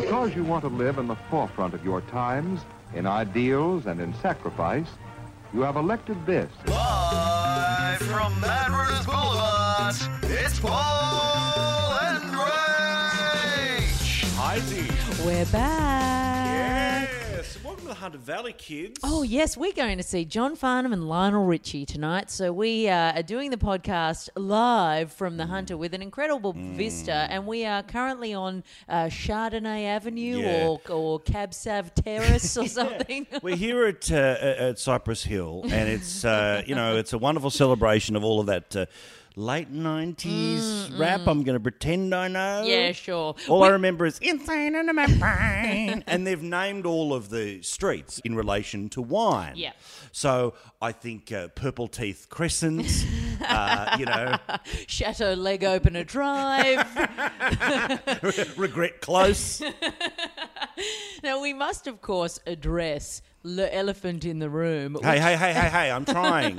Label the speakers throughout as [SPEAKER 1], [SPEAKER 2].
[SPEAKER 1] Because you want to live in the forefront of your times, in ideals and in sacrifice, you have elected this.
[SPEAKER 2] Live from Mad Runners Boulevard, it's Paul and Rach.
[SPEAKER 3] Heisey.
[SPEAKER 4] We're back.
[SPEAKER 3] Welcome to the Hunter Valley, kids.
[SPEAKER 4] Oh, yes, we're going to see John Farnham and Lionel Richie tonight. So, we uh, are doing the podcast live from the Hunter with an incredible
[SPEAKER 3] Mm.
[SPEAKER 4] vista. And we are currently on uh, Chardonnay Avenue
[SPEAKER 3] Yeah.
[SPEAKER 4] or, or Cab Sav Terrace or something.
[SPEAKER 3] We're here at uh, at Cypress Hill, and it's uh, you know it's a wonderful celebration of all of that uh, late nineties rap. I'm going to pretend I know.
[SPEAKER 4] yeah, sure.
[SPEAKER 3] All
[SPEAKER 4] We-
[SPEAKER 3] I remember is insane in my brain, and they've named all of the streets in relation to wine.
[SPEAKER 4] Yeah.
[SPEAKER 3] So I think uh, Purple Teeth Crescent, uh, you know,
[SPEAKER 4] Chateau Leg Opener Drive.
[SPEAKER 3] Regret Close.
[SPEAKER 4] now, we must, of course, address the elephant in the room.
[SPEAKER 3] hey, hey, hey, hey, hey! I'm trying.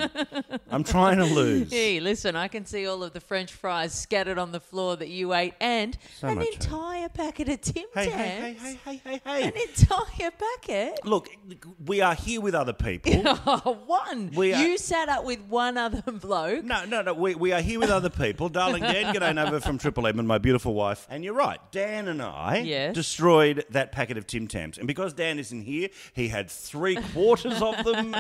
[SPEAKER 3] I'm trying to lose.
[SPEAKER 4] Hey, listen, I can see all of the French fries scattered on the floor that you ate and
[SPEAKER 3] So
[SPEAKER 4] an entire packet of Tim Tams.
[SPEAKER 3] hey, hey, hey, hey, hey, hey!
[SPEAKER 4] An entire packet?
[SPEAKER 3] Look, we are here with other people.
[SPEAKER 4] Oh, one.
[SPEAKER 3] We are-
[SPEAKER 4] you sat up with one other bloke.
[SPEAKER 3] No, no, no. We, we are here with other people. Darling Dan, over from Triple M and my beautiful wife. And you're right. Dan and I
[SPEAKER 4] Yes.
[SPEAKER 3] destroyed that packet of Tim Tams. And because Dan isn't here, he had three quarters of them.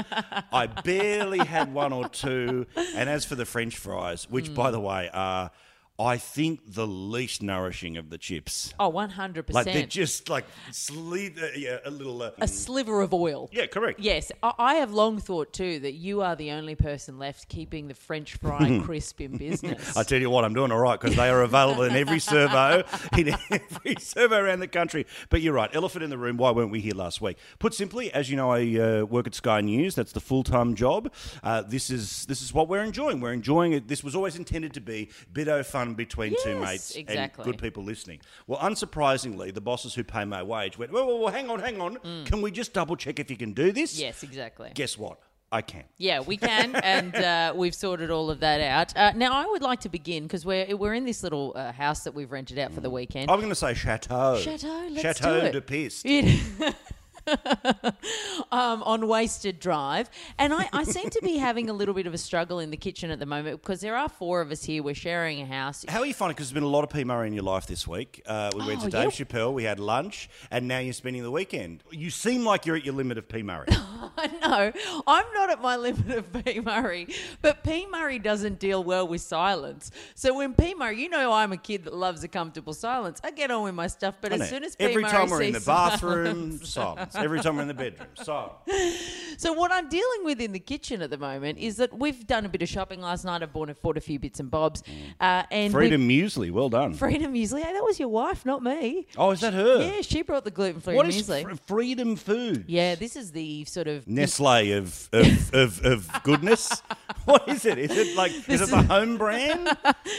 [SPEAKER 3] I barely had one or two. And as for the French fries, which, by the way, are, I think, the least nourishing of the chips.
[SPEAKER 4] Oh, 100%.
[SPEAKER 3] Like, they're just like uh, yeah, a little. Uh,
[SPEAKER 4] a sliver of oil.
[SPEAKER 3] yeah, correct.
[SPEAKER 4] Yes, I- I have long thought too that you are the only person left keeping the French fry crisp in business.
[SPEAKER 3] I tell you what, I'm doing all right because they are available in every servo, in every servo around the country. But you're right, elephant in the room. Why weren't we here last week? Put simply, as you know, I uh, work at Sky News. That's the full time job. Uh, this is this is what we're enjoying. We're enjoying it. This was always intended to be bit of fun between two mates
[SPEAKER 4] exactly.
[SPEAKER 3] and good people listening. Well, unsurprisingly, the bosses who pay my wage went, well, well, well hang on, hang on. Can we just double check if you can do this?
[SPEAKER 4] Mm. yes, exactly.
[SPEAKER 3] Guess what? I can.
[SPEAKER 4] Yeah, we can, and uh, we've sorted all of that out. Uh, now, I would like to begin because we're we're in this little uh, house that we've rented out for the weekend.
[SPEAKER 3] I'm going to say chateau.
[SPEAKER 4] Chateau, let's
[SPEAKER 3] chateau
[SPEAKER 4] do it.
[SPEAKER 3] de Piste.
[SPEAKER 4] It- um, on Wasted Drive. And I, I seem to be having a little bit of a struggle in the kitchen at the moment because there are four of us here. We're sharing a house.
[SPEAKER 3] How are you finding? Because there's been a lot of P Murray in your life this week. Uh, we went
[SPEAKER 4] Oh,
[SPEAKER 3] to Dave
[SPEAKER 4] yeah.
[SPEAKER 3] Chappelle, we had lunch, and now you're spending the weekend. You seem like you're at your limit of P Murray.
[SPEAKER 4] I know I'm not at my limit of P. Murray, but P. Murray doesn't deal well with silence. So when P. Murray, you know, I'm a kid that loves a comfortable silence. I get on with my stuff, but
[SPEAKER 3] I
[SPEAKER 4] as
[SPEAKER 3] know.
[SPEAKER 4] soon as P.
[SPEAKER 3] Every
[SPEAKER 4] Murray
[SPEAKER 3] time we're in the
[SPEAKER 4] sees
[SPEAKER 3] bathroom,
[SPEAKER 4] silence-
[SPEAKER 3] silence. Every time we're in the bedroom, silence.
[SPEAKER 4] So what I'm dealing with in the kitchen at the moment is that we've done a bit of shopping last night. I've bought, bought a few bits and bobs, uh, and
[SPEAKER 3] Freedom muesli, well done.
[SPEAKER 4] Freedom muesli. Hey, that was your wife, not me.
[SPEAKER 3] oh, is that her?
[SPEAKER 4] Yeah, she brought the gluten free
[SPEAKER 3] What is
[SPEAKER 4] muesli.
[SPEAKER 3] fr- Freedom Food?
[SPEAKER 4] yeah, this is the sort of
[SPEAKER 3] Nestle of of, of, of goodness. what is it? Is it like is it the home brand?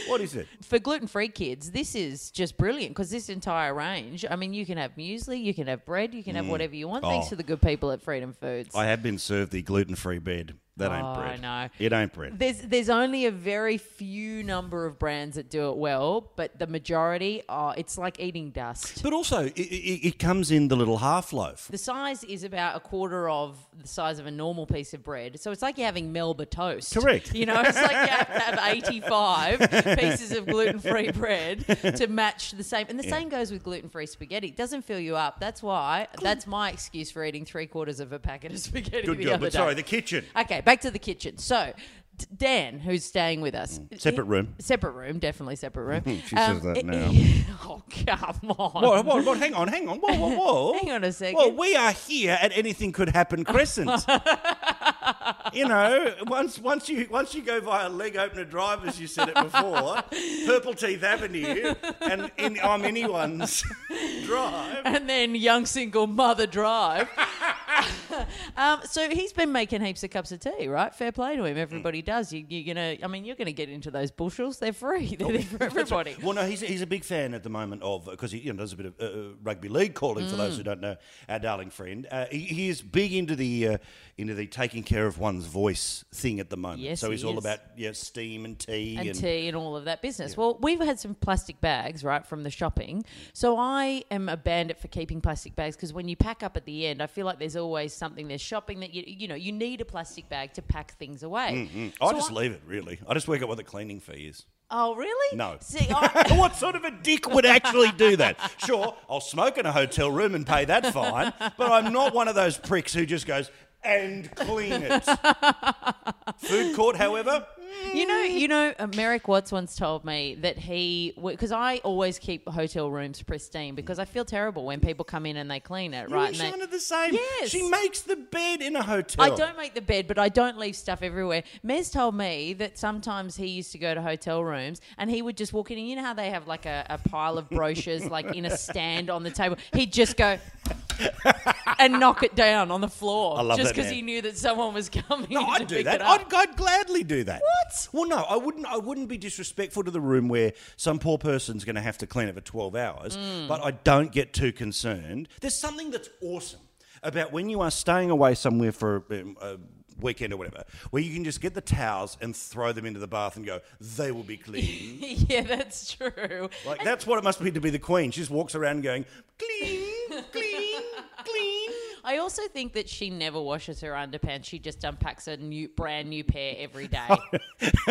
[SPEAKER 3] What is it?
[SPEAKER 4] for gluten free kids. This is just brilliant because this entire range. I mean, you can have muesli, you can have bread, you can have whatever you Thanks
[SPEAKER 3] Oh.
[SPEAKER 4] to the good people at Freedom Foods.
[SPEAKER 3] I have been served the gluten free bread. That
[SPEAKER 4] Oh,
[SPEAKER 3] ain't
[SPEAKER 4] I
[SPEAKER 3] bread.
[SPEAKER 4] know.
[SPEAKER 3] It ain't bread.
[SPEAKER 4] There's there's only a very few number of brands that do it well, but the majority are. It's like eating dust.
[SPEAKER 3] But also, it, it, it comes in the little half loaf.
[SPEAKER 4] The size is about a quarter of the size of a normal piece of bread. So it's like you're having Melba toast.
[SPEAKER 3] Correct.
[SPEAKER 4] You know, it's like you have to have 85 pieces of gluten free bread to match the same. And the same goes with gluten free spaghetti. It doesn't fill you up. That's why, that's my excuse for eating three quarters of a packet of spaghetti
[SPEAKER 3] Good
[SPEAKER 4] the
[SPEAKER 3] girl.
[SPEAKER 4] other
[SPEAKER 3] But
[SPEAKER 4] day.
[SPEAKER 3] sorry, the kitchen.
[SPEAKER 4] Okay, back to the kitchen. So, D- Dan, who's staying with us, mm.
[SPEAKER 3] Separate room.
[SPEAKER 4] separate room, definitely separate room.
[SPEAKER 3] She says um,
[SPEAKER 4] that
[SPEAKER 3] now.
[SPEAKER 4] oh, come on.
[SPEAKER 3] What, what, what, hang on, hang on. Whoa, whoa, whoa.
[SPEAKER 4] Hang on a second.
[SPEAKER 3] Well, we are here at Anything Could Happen Crescent. you know, once once you once you go via leg opener drive, as you said it before, Purple Teeth Avenue, and in, I'm anyone's drive.
[SPEAKER 4] and then young single mother drive. Um, so he's been making heaps of cups of tea, right? Fair play to him. Everybody does. You, you're gonna. I mean, you're gonna get into those bushels. They're free. They're there for everybody.
[SPEAKER 3] Well, no, he's, he's a big fan at the moment of because he you know, does a bit of uh, uh, rugby league calling for those
[SPEAKER 4] Mm.
[SPEAKER 3] who don't know our darling friend. Uh, he, he is big into the uh, into the taking care of one's voice thing at the moment.
[SPEAKER 4] Yes,
[SPEAKER 3] so he's
[SPEAKER 4] he
[SPEAKER 3] all
[SPEAKER 4] is.
[SPEAKER 3] about yeah, steam and tea
[SPEAKER 4] and tea and all of that business. Well, we've had some plastic bags, right, from the shopping. So I am a bandit for keeping plastic bags because when you pack up at the end, I feel like there's always something. There's shopping that you you know you need a plastic bag to pack things away. Mm-hmm.
[SPEAKER 3] I
[SPEAKER 4] So
[SPEAKER 3] just leave it really. I just work out what the cleaning fee is.
[SPEAKER 4] Oh, really?
[SPEAKER 3] No.
[SPEAKER 4] See, I,
[SPEAKER 3] what sort of a dick would actually do that? Sure, I'll smoke in a hotel room and pay that fine, but I'm not one of those pricks who just goes and clean it. Food court, however,
[SPEAKER 4] You know, you know, uh, Merrick Watts once told me that he, because I always keep hotel rooms pristine because I feel terrible when people come in and they clean it,
[SPEAKER 3] you
[SPEAKER 4] right?
[SPEAKER 3] and
[SPEAKER 4] And they-
[SPEAKER 3] are the same.
[SPEAKER 4] Yes.
[SPEAKER 3] She makes the bed in a hotel.
[SPEAKER 4] I don't make the bed, but I don't leave stuff everywhere. Mez told me that sometimes he used to go to hotel rooms and he would just walk in, and you know how they have like a, a pile of brochures like in a stand on the table? He'd just go and knock it down on the floor
[SPEAKER 3] I love
[SPEAKER 4] just because he knew that someone was coming.
[SPEAKER 3] No, I'd do that. I'd, I'd gladly do that.
[SPEAKER 4] What?
[SPEAKER 3] Well, no, I wouldn't. I wouldn't be disrespectful to the room where some poor person's going to have to clean it for twelve hours.
[SPEAKER 4] Mm.
[SPEAKER 3] But I don't get too concerned. There's something that's awesome about when you are staying away somewhere for um, a weekend or whatever, where you can just get the towels and throw them into the bath and go, they will be clean.
[SPEAKER 4] yeah, that's true.
[SPEAKER 3] like that's what it must be to be the queen. She just walks around going, clean.
[SPEAKER 4] I also think that she never washes her underpants. She just unpacks a new, brand new pair every day,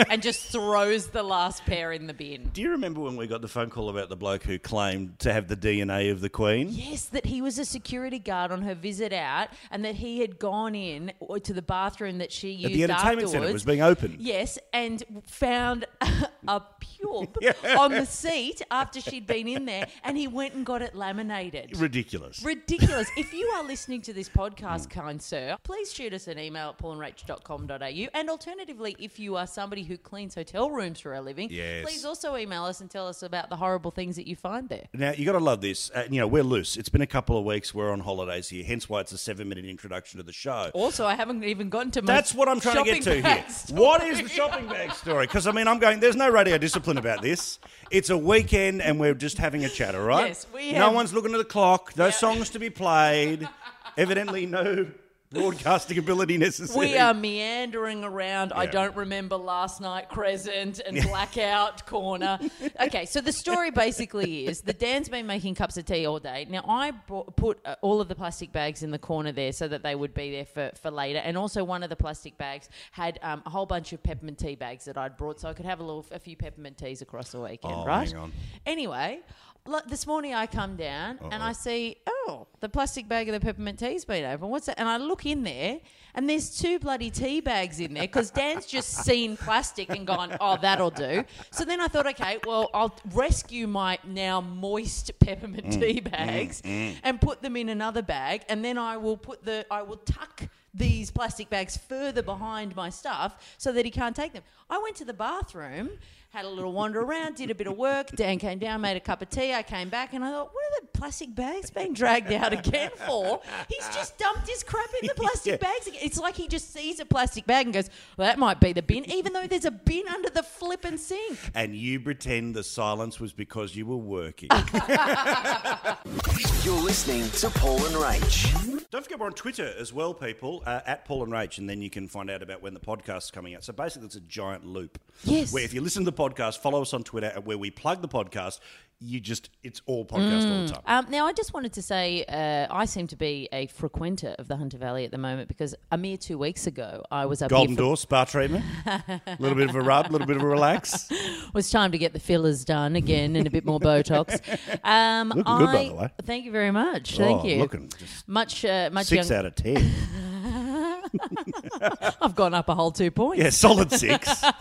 [SPEAKER 4] and just throws the last pair in the bin.
[SPEAKER 3] Do you remember when we got the phone call about the bloke who claimed to have the DNA of the queen?
[SPEAKER 4] Yes, that he was a security guard on her visit out, and that he had gone in to the bathroom that she used
[SPEAKER 3] At the entertainment centre, was being opened.
[SPEAKER 4] Yes, and found a pube on the seat after she'd been in there, and he went and got it laminated.
[SPEAKER 3] Ridiculous.
[SPEAKER 4] Ridiculous. if you are listening to this podcast, kind sir, please shoot us an email at paulandrach.com.au. And alternatively, if you are somebody who cleans hotel rooms for a living,
[SPEAKER 3] Yes.
[SPEAKER 4] please also email us and tell us about the horrible things that you find there.
[SPEAKER 3] Now you got to love this. Uh, you know we're loose. It's been a couple of weeks. We're on holidays here, hence why it's a seven-minute introduction to the show.
[SPEAKER 4] Also, I haven't even gotten to my
[SPEAKER 3] That's what I'm trying to get to here.
[SPEAKER 4] bag
[SPEAKER 3] What is the shopping bag story? Because I mean, I'm going. There's no radio discipline about this. It's a weekend, and we're just having a chat. All right.
[SPEAKER 4] Yes, we
[SPEAKER 3] no
[SPEAKER 4] have-
[SPEAKER 3] one's looking at the clock. No songs to be played. Evidently, no broadcasting ability necessary.
[SPEAKER 4] We are meandering around. I don't remember last night crescent and blackout corner. Okay, so the story basically is that Dan's been making cups of tea all day. Now I brought, put uh, all of the plastic bags in the corner there so that they would be there for, for later, and also one of the plastic bags had um, a whole bunch of peppermint tea bags that I'd brought, so I could have a little a few peppermint teas across the weekend.
[SPEAKER 3] Oh,
[SPEAKER 4] right?
[SPEAKER 3] hang on.
[SPEAKER 4] Anyway. Look, this morning I come down and I see, oh, the plastic bag of the peppermint tea's been open. What's that? And I look in there and there's two bloody tea bags in there because Dan's just seen plastic and gone, oh, that'll do. So then I thought, okay, well, I'll rescue my now moist peppermint mm, tea mm, bags mm, and put them in another bag. And then I will put the, I will tuck these plastic bags further behind my stuff so that he can't take them. I went to the bathroom, had a little wander around, did a bit of work. Dan came down, made a cup of tea. I came back and I thought, what are the plastic bags being dragged out again for? He's just dumped his crap in the plastic
[SPEAKER 3] Yeah.
[SPEAKER 4] bags again. It's like he just sees a plastic bag and goes, well, that might be the bin, even though there's a bin under the flippin' sink.
[SPEAKER 3] and you pretend the silence was because you were working.
[SPEAKER 2] You're listening to Paul and Rach.
[SPEAKER 3] Don't forget we're on Twitter as well, people, uh, at Paul and Rach, and then you can find out about when the podcast's coming out. So basically, it's a giant loop.
[SPEAKER 4] Yes.
[SPEAKER 3] Where if you listen to the podcast, follow us on Twitter, where we plug the podcast, you just it's all podcast all the time.
[SPEAKER 4] Um, now, I just wanted to say uh, I seem to be a frequenter of the Hunter Valley at the moment because a mere two weeks ago I was up
[SPEAKER 3] Golden
[SPEAKER 4] here for
[SPEAKER 3] Door spa treatment, a little bit of a rub, a little bit of a relax.
[SPEAKER 4] It was time to get the fillers done again and a bit more Botox. Um,
[SPEAKER 3] Looking good, by the way.
[SPEAKER 4] Thank you very much. Thank
[SPEAKER 3] Oh,
[SPEAKER 4] you.
[SPEAKER 3] Looking
[SPEAKER 4] much, uh, much
[SPEAKER 3] six
[SPEAKER 4] young-
[SPEAKER 3] out of ten.
[SPEAKER 4] I've gone up a whole two points.
[SPEAKER 3] Yeah, solid six.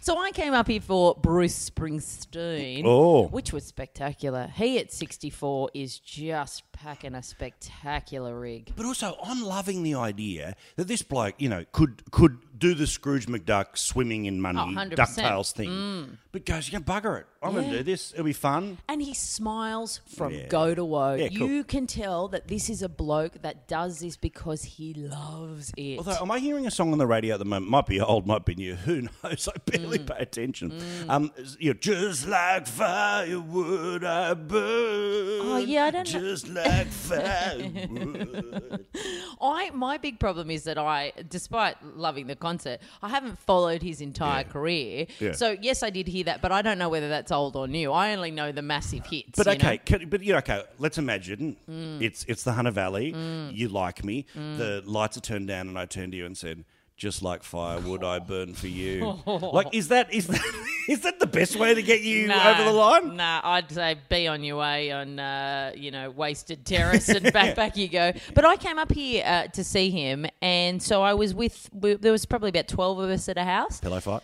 [SPEAKER 4] So I came up here for Bruce Springsteen,
[SPEAKER 3] Oh.
[SPEAKER 4] which was spectacular. He at 64 is just packing a spectacular rig.
[SPEAKER 3] But also, I'm loving the idea that this bloke, you know, could could do the Scrooge McDuck swimming in money,
[SPEAKER 4] Oh, 100%.
[SPEAKER 3] DuckTales thing. Mm. But goes, can bugger it. I'm going to do this. It'll be fun.
[SPEAKER 4] And he smiles from
[SPEAKER 3] Yeah.
[SPEAKER 4] go to woe.
[SPEAKER 3] Yeah, cool.
[SPEAKER 4] You can tell that this is a bloke that does this because he loves it.
[SPEAKER 3] Although, am I hearing a song on the radio at the moment? Might be old, might be new. Who knows? I barely
[SPEAKER 4] Mm.
[SPEAKER 3] pay attention. Um, you know, just like firewood, I burn.
[SPEAKER 4] Oh, yeah, I don't know.
[SPEAKER 3] Just like firewood.
[SPEAKER 4] I my big problem is that I, despite loving the concert, I haven't followed his entire career.
[SPEAKER 3] Yeah.
[SPEAKER 4] So yes, I did hear that, but I don't know whether that's old or new. I only know the massive hits.
[SPEAKER 3] But
[SPEAKER 4] you
[SPEAKER 3] okay,
[SPEAKER 4] know? Mm.
[SPEAKER 3] can, but you know, okay. Let's imagine it's it's the Hunter Valley. You like me.
[SPEAKER 4] Mm.
[SPEAKER 3] The lights are turned down, and I turned to you and said, "Just like firewood, I burn for you." like, is that is that is that the best way to get you
[SPEAKER 4] Nah,
[SPEAKER 3] over the line?
[SPEAKER 4] Nah, I'd say be on your way on, uh, you know, wasted terrace and back back you go. But I came up here uh, to see him, and so I was with. We, there was probably about twelve of us at a house.
[SPEAKER 3] Pillow fight.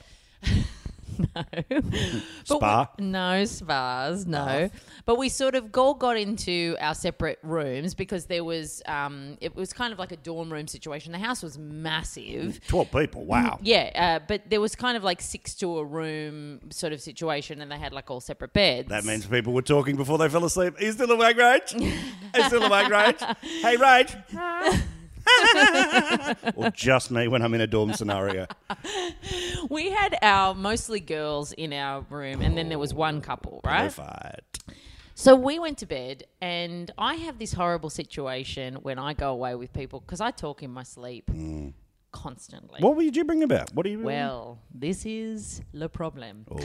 [SPEAKER 4] But
[SPEAKER 3] Spa?
[SPEAKER 4] we- no spas, no. But we sort of all got into our separate rooms because there was, um, it was kind of like a dorm room situation. The house was massive.
[SPEAKER 3] Twelve people. Wow.
[SPEAKER 4] Yeah, uh, but there was kind of like six to a room sort of situation, and they had like all separate beds.
[SPEAKER 3] That means people were talking before they fell asleep. Are you still awake, Rach? Are you still awake, Rach? Hey, Rach. or just me when I'm in a dorm scenario.
[SPEAKER 4] we had our mostly girls in our room, and then there was one oh, couple, right?
[SPEAKER 3] Fight.
[SPEAKER 4] So we went to bed, and I have this horrible situation when I go away with people because I talk in my sleep mm. Constantly.
[SPEAKER 3] What did you bring about? What are you?
[SPEAKER 4] Well, this is le problem.
[SPEAKER 3] oh.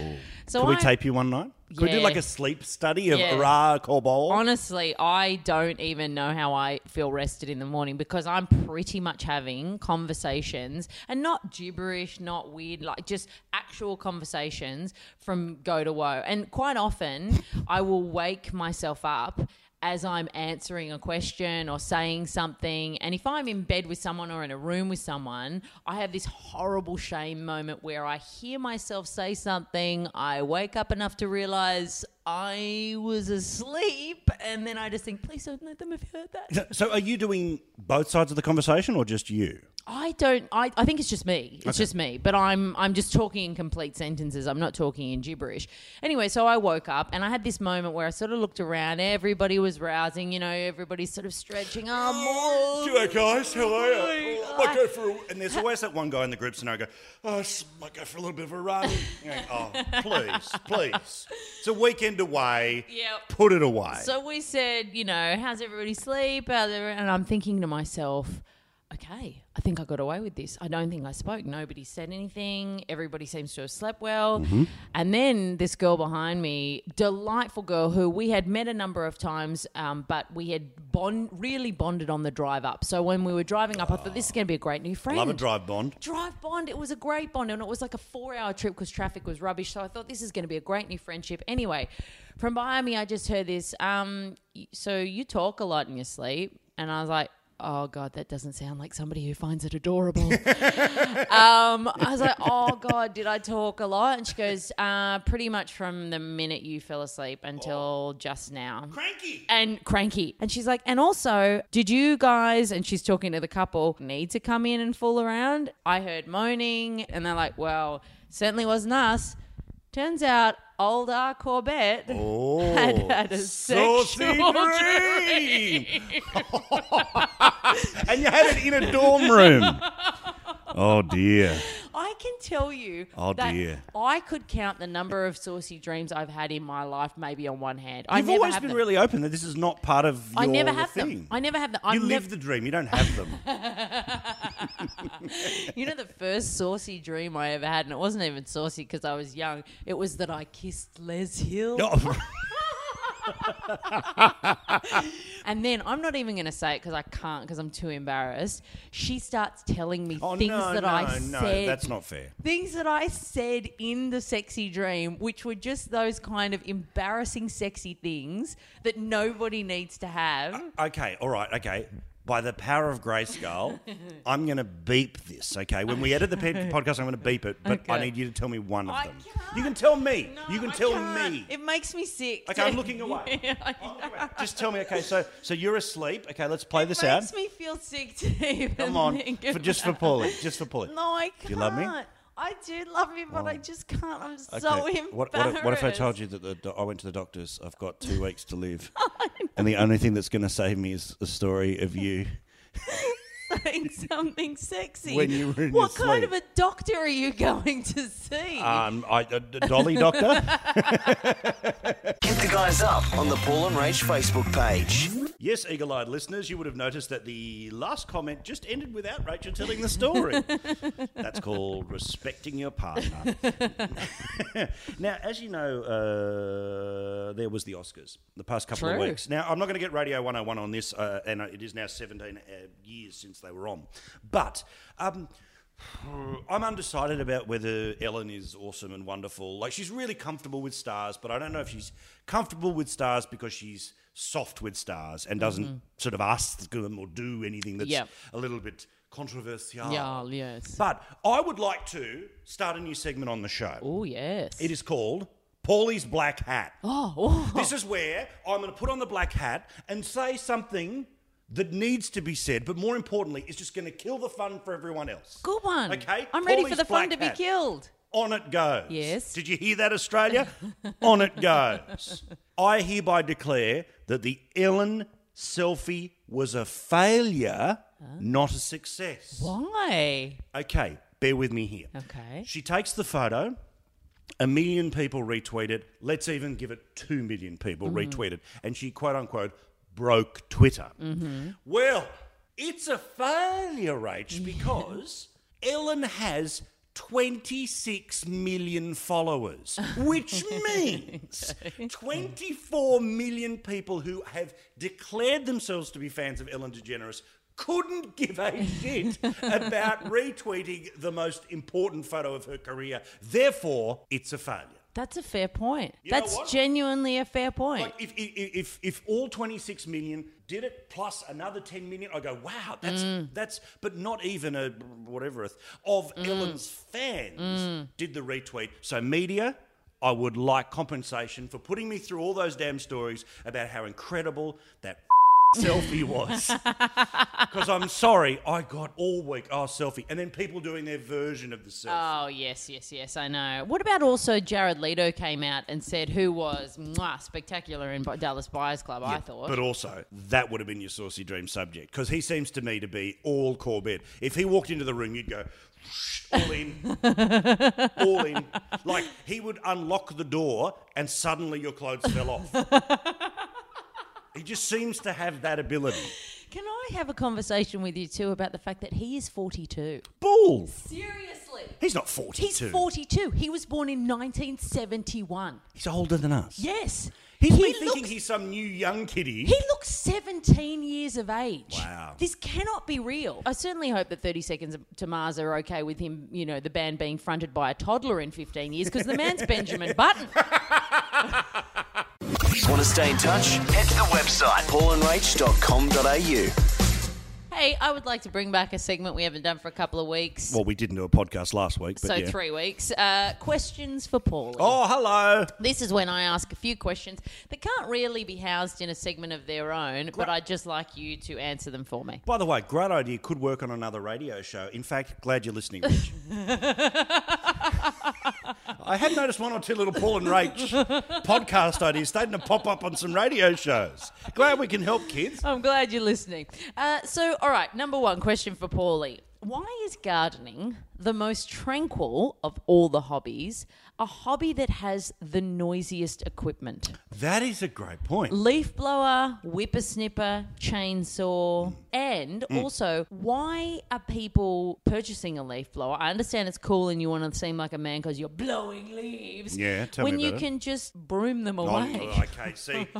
[SPEAKER 4] So
[SPEAKER 3] Could we
[SPEAKER 4] I-
[SPEAKER 3] tape you one night? Could we do
[SPEAKER 4] Yeah.
[SPEAKER 3] like a sleep study of
[SPEAKER 4] Yeah.
[SPEAKER 3] Ra Korbol?
[SPEAKER 4] Honestly, I don't even know how I feel rested in the morning because I'm pretty much having conversations and not gibberish, not weird, like just actual conversations from go to woe. And quite often, I will wake myself up as I'm answering a question or saying something. And if I'm in bed with someone or in a room with someone, I have this horrible shame moment where I hear myself say something, I wake up enough to realize I was asleep, and then I just think, please don't let them have heard that.
[SPEAKER 3] So, are you doing both sides of the conversation or just you?
[SPEAKER 4] I don't. I, I think it's just me. It's just me. But I'm I'm just talking in complete sentences. I'm not talking in gibberish. Anyway, so I woke up and I had this moment where I sort of looked around. Everybody was rousing. You know, everybody's sort of stretching. Oh,
[SPEAKER 3] G'day, guys. How are you? I might go for a, and there's always that one guy in the group scenario go, oh, I s- might go for a little bit of a run. Go, oh, please, please. It's a weekend away.
[SPEAKER 4] Yep.
[SPEAKER 3] Put it away.
[SPEAKER 4] So we said, you know, how's everybody sleep? And I'm thinking to myself, okay, I think I got away with this. I don't think I spoke. Nobody said anything. Everybody seems to have slept well.
[SPEAKER 3] Mm-hmm.
[SPEAKER 4] And then this girl behind me, delightful girl who we had met a number of times, um, but we had bond really bonded on the drive up. So when we were driving up, I thought this is going to be a great new friend.
[SPEAKER 3] Love a drive bond.
[SPEAKER 4] Drive Bond. It was a great bond, and it was like a four-hour trip because traffic was rubbish. So I thought this is going to be a great new friendship. Anyway, from behind me, I just heard this. Um, so you talk a lot in your sleep, and I was like. Oh God, that doesn't sound like somebody who finds it adorable. um, I was like, "Oh God, did I talk a lot?" And she goes, uh, "Pretty much from the minute you fell asleep until just now."
[SPEAKER 3] Cranky.
[SPEAKER 4] and cranky. And she's like, and also, did you guys, and she's talking to the couple, need to come in and fool around? I heard moaning, and they're like, well, certainly wasn't us. Turns out, old R. Corbett
[SPEAKER 3] Oh,
[SPEAKER 4] had had a sexual
[SPEAKER 3] dream. and you had it in a dorm room. Oh dear.
[SPEAKER 4] I can tell you
[SPEAKER 3] Oh,
[SPEAKER 4] that
[SPEAKER 3] dear.
[SPEAKER 4] I could count the number of saucy dreams I've had in my life maybe on one hand. I
[SPEAKER 3] You've
[SPEAKER 4] never
[SPEAKER 3] always been
[SPEAKER 4] them.
[SPEAKER 3] really open that this is not part of your
[SPEAKER 4] I never have
[SPEAKER 3] thing.
[SPEAKER 4] them. I never have them.
[SPEAKER 3] you
[SPEAKER 4] I'm
[SPEAKER 3] live
[SPEAKER 4] nev-
[SPEAKER 3] the dream. You don't have them.
[SPEAKER 4] You know, the first saucy dream I ever had, and it wasn't even saucy because I was young, it was that I kissed Les Hill.
[SPEAKER 3] Oh,
[SPEAKER 4] And then I'm not even going to say it because I can't because I'm too embarrassed. She starts telling me
[SPEAKER 3] oh
[SPEAKER 4] things
[SPEAKER 3] no,
[SPEAKER 4] that
[SPEAKER 3] no,
[SPEAKER 4] I
[SPEAKER 3] no,
[SPEAKER 4] said.
[SPEAKER 3] that's not fair.
[SPEAKER 4] Things that I said in the sexy dream, which were just those kind of embarrassing, sexy things that nobody needs to have.
[SPEAKER 3] Uh, okay, all right, okay. By the power of Grayskull, I'm going to beep this, okay? When we edit the pe- podcast, I'm going to beep it, but I
[SPEAKER 4] Okay.
[SPEAKER 3] need you to tell me one of
[SPEAKER 4] I
[SPEAKER 3] them.
[SPEAKER 4] can't.
[SPEAKER 3] You can tell me.
[SPEAKER 4] No,
[SPEAKER 3] you can
[SPEAKER 4] I
[SPEAKER 3] tell
[SPEAKER 4] can't.
[SPEAKER 3] me.
[SPEAKER 4] It makes me sick.
[SPEAKER 3] Okay, I'm looking away.
[SPEAKER 4] Yeah, I know.
[SPEAKER 3] Just tell me, okay, so so you're asleep. Okay, let's play this
[SPEAKER 4] it
[SPEAKER 3] out.
[SPEAKER 4] makes me feel sick to even
[SPEAKER 3] Come on,
[SPEAKER 4] think
[SPEAKER 3] for, just for
[SPEAKER 4] about
[SPEAKER 3] Paulie, just for Paulie.
[SPEAKER 4] No, I can't.
[SPEAKER 3] Do you love me?
[SPEAKER 4] I do love you, but I oh. just can't. I'm so embarrassed.
[SPEAKER 3] what, what, if, what if I told you that the, do- I went to the doctors? I've got two weeks to live, and the only thing that's going to save me is a story of you.
[SPEAKER 4] saying something sexy?
[SPEAKER 3] When you were in
[SPEAKER 4] what
[SPEAKER 3] your
[SPEAKER 4] kind
[SPEAKER 3] sleep.
[SPEAKER 4] of a doctor are you going to see?
[SPEAKER 3] Um, I, a dolly doctor.
[SPEAKER 2] Hit the guys up on the Paul and Rach Facebook page.
[SPEAKER 3] yes, eagle-eyed listeners, you would have noticed that the last comment just ended without Rachel telling the story. That's called respecting your partner. now, as you know, uh, there was the Oscars the past couple of weeks. Now, I'm not going to get Radio 101 on this, uh, and it is now 17 uh, years since they were on. But um, I'm undecided about whether Ellen is awesome and wonderful. Like, she's really comfortable with stars, but I don't know if she's comfortable with stars because she's soft with stars and doesn't sort of ask them or do anything that's
[SPEAKER 4] Yep.
[SPEAKER 3] a little bit controversial.
[SPEAKER 4] yeah, yes.
[SPEAKER 3] But I would like to start a new segment on the show.
[SPEAKER 4] Oh, yes.
[SPEAKER 3] It is called Paulie's Black Hat.
[SPEAKER 4] Oh, oh.
[SPEAKER 3] This is where I'm going to put on the black hat and say something that needs to be said, but more importantly, is just going to kill the fun for everyone else.
[SPEAKER 4] good one.
[SPEAKER 3] Okay,
[SPEAKER 4] I'm ready for the fun
[SPEAKER 3] black
[SPEAKER 4] to be
[SPEAKER 3] hat.
[SPEAKER 4] killed.
[SPEAKER 3] On it goes.
[SPEAKER 4] Yes.
[SPEAKER 3] Did you hear that, Australia? on it goes. I hereby declare that the Ellen selfie was a failure, not a success.
[SPEAKER 4] Why?
[SPEAKER 3] Okay, bear with me here.
[SPEAKER 4] Okay.
[SPEAKER 3] She takes the photo. A million people retweet it. Let's even give it two million people
[SPEAKER 4] Mm-hmm.
[SPEAKER 3] retweet it. And she, quote unquote, broke Twitter.
[SPEAKER 4] Mm-hmm.
[SPEAKER 3] Well, it's a failure, Rach, because Ellen has 26 million followers, which means 24 million people who have declared themselves to be fans of Ellen DeGeneres couldn't give a shit about retweeting the most important photo of her career. Therefore, it's a failure.
[SPEAKER 4] That's a fair point.
[SPEAKER 3] You
[SPEAKER 4] That's genuinely a fair point.
[SPEAKER 3] Like if, if if if all 26 million did it plus another 10 million, I go, wow, that's
[SPEAKER 4] Mm.
[SPEAKER 3] that's but not even a whatever of Ellen's fans
[SPEAKER 4] Mm.
[SPEAKER 3] did the retweet. So media. I would like compensation for putting me through all those damn stories about how incredible that selfie was. Because I'm sorry, I got all week, oh, selfie. And then people doing their version of the selfie.
[SPEAKER 4] Oh yes, yes, yes, I know. What about also Jared Leto came out and said who was mwah, spectacular in Dallas Buyers Club? I thought.
[SPEAKER 3] But also, that would have been your saucy dream subject because he seems to me to be all Corbett. If he walked into the room, you'd go all in, all in. Like he would unlock the door and suddenly your clothes fell off. he just seems to have that ability.
[SPEAKER 4] Can I have a conversation with you too about the fact that he is 42?
[SPEAKER 3] Bull.
[SPEAKER 4] Seriously.
[SPEAKER 3] He's not 42.
[SPEAKER 4] He's 42. He was born in 1971.
[SPEAKER 3] He's older than us.
[SPEAKER 4] Yes.
[SPEAKER 3] He's
[SPEAKER 4] he
[SPEAKER 3] been thinking
[SPEAKER 4] looks,
[SPEAKER 3] he's some new young kiddie.
[SPEAKER 4] He looks 17 years of age.
[SPEAKER 3] Wow.
[SPEAKER 4] This cannot be real. I certainly hope that 30 Seconds to Mars are okay with him, you know, the band being fronted by a toddler in 15 years because the man's Benjamin Button.
[SPEAKER 2] Want to stay in touch? Head to the website paulandrach.com.au.
[SPEAKER 4] Hey, I would like to bring back a segment we haven't done for a couple of weeks.
[SPEAKER 3] well, we didn't do a podcast last week, but
[SPEAKER 4] so
[SPEAKER 3] yeah.
[SPEAKER 4] three weeks. Uh, questions for Paul.
[SPEAKER 3] Oh, hello.
[SPEAKER 4] This is when I ask a few questions that can't really be housed in a segment of their own, but I'd just like you to answer them for me.
[SPEAKER 3] By the way, great idea. Could work on another radio show. In fact, glad you're listening, Rich. I had noticed one or two little Paul and Rach podcast ideas starting to pop up on some radio shows. Glad we can help kids.
[SPEAKER 4] I'm glad you're listening. Uh, so, all right, number one question for Paulie. Why is gardening the most tranquil of all the hobbies, a hobby that has the noisiest equipment?
[SPEAKER 3] That is a great point.
[SPEAKER 4] Leaf blower, whippersnipper, chainsaw, and
[SPEAKER 3] Mm.
[SPEAKER 4] also, why are people purchasing a leaf blower? I understand it's cool and you want to seem like a man because you're blowing leaves.
[SPEAKER 3] Yeah, tell me
[SPEAKER 4] when you
[SPEAKER 3] about it.
[SPEAKER 4] can just broom them
[SPEAKER 3] Oh,
[SPEAKER 4] away.
[SPEAKER 3] okay, see.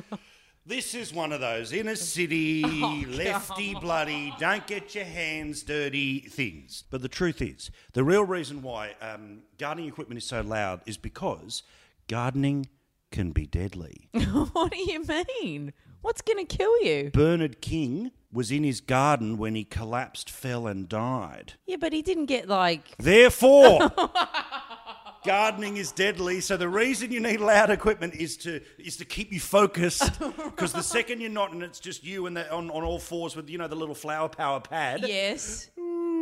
[SPEAKER 3] This is one of those inner city,
[SPEAKER 4] Oh,
[SPEAKER 3] lefty bloody, don't get your hands dirty things. But the truth is, the real reason why um, gardening equipment is so loud is because gardening can be deadly.
[SPEAKER 4] what do you mean? What's going to kill you?
[SPEAKER 3] Bernard King was in his garden when he collapsed, fell, and died.
[SPEAKER 4] Yeah, but he didn't get like.
[SPEAKER 3] Therefore, gardening is deadly. So the reason you need loud equipment is to is to keep you focused. Because the second you're not, and it's just you and the, on on all fours with you know the little flower power pad.
[SPEAKER 4] Yes.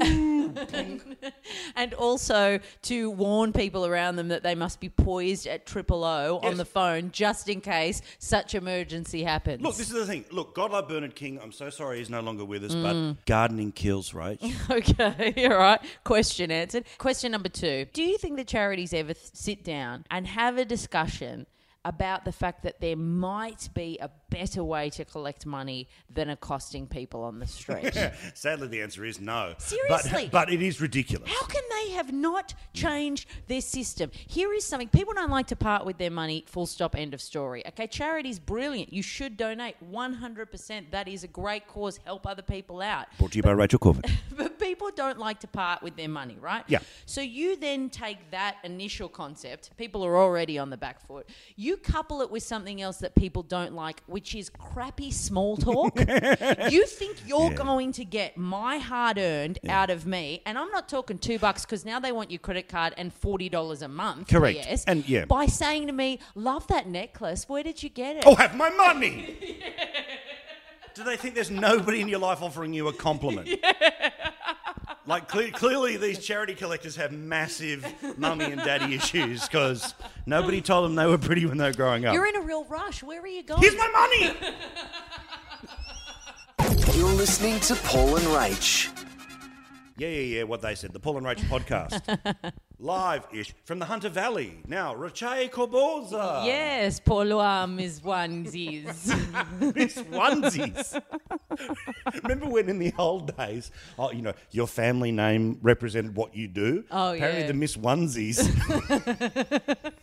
[SPEAKER 4] and also to warn people around them that they must be poised at triple O on
[SPEAKER 3] Yes.
[SPEAKER 4] the phone just in case such emergency happens.
[SPEAKER 3] Look, this is the thing. Look, God love Bernard King. I'm so sorry he's no longer with us,
[SPEAKER 4] Mm.
[SPEAKER 3] but gardening kills, right?
[SPEAKER 4] Okay, all right. Question answered. Question number two Do you think the charities ever th- sit down and have a discussion about the fact that there might be a better way to collect money than accosting people on the street?
[SPEAKER 3] Sadly, the answer is no.
[SPEAKER 4] Seriously?
[SPEAKER 3] But, but it is ridiculous.
[SPEAKER 4] How can they have not mm. changed their system? Here is something people don't like to part with their money, full stop, end of story. Okay, charity's brilliant. You should donate 100%. That is a great cause. Help other people out.
[SPEAKER 3] Brought to you by Rachel Corbett.
[SPEAKER 4] But people don't like to part with their money, right?
[SPEAKER 3] Yeah.
[SPEAKER 4] So you then take that initial concept, people are already on the back foot. You couple it with something else that people don't like, which is crappy small talk. you think you're
[SPEAKER 3] Yeah.
[SPEAKER 4] going to get my hard earned out of me, and I'm not talking two bucks because now they want your credit card and forty dollars a month.
[SPEAKER 3] Correct.
[SPEAKER 4] Yes.
[SPEAKER 3] And, yeah.
[SPEAKER 4] By saying to me, "Love that necklace. Where did you get it?"
[SPEAKER 3] Oh, have my money! Do they think there's nobody in your life offering you a compliment? Like cle- clearly, these charity collectors have massive mummy and daddy issues because nobody told them they were pretty when they were growing up.
[SPEAKER 4] You're in a real rush. Where are you going?
[SPEAKER 3] Here's my money.
[SPEAKER 2] You're listening to Paul and Rach.
[SPEAKER 3] Yeah, yeah, yeah. What they said. The Paul and Rachel podcast, live ish from the Hunter Valley. Now, Rache Corboza.
[SPEAKER 4] Yes, Paul Miss Onesies.
[SPEAKER 3] Miss onesies. Remember when in the old days, oh, you know, your family name represented what you do?
[SPEAKER 4] Oh,
[SPEAKER 3] Apparently
[SPEAKER 4] yeah.
[SPEAKER 3] the Miss Onesies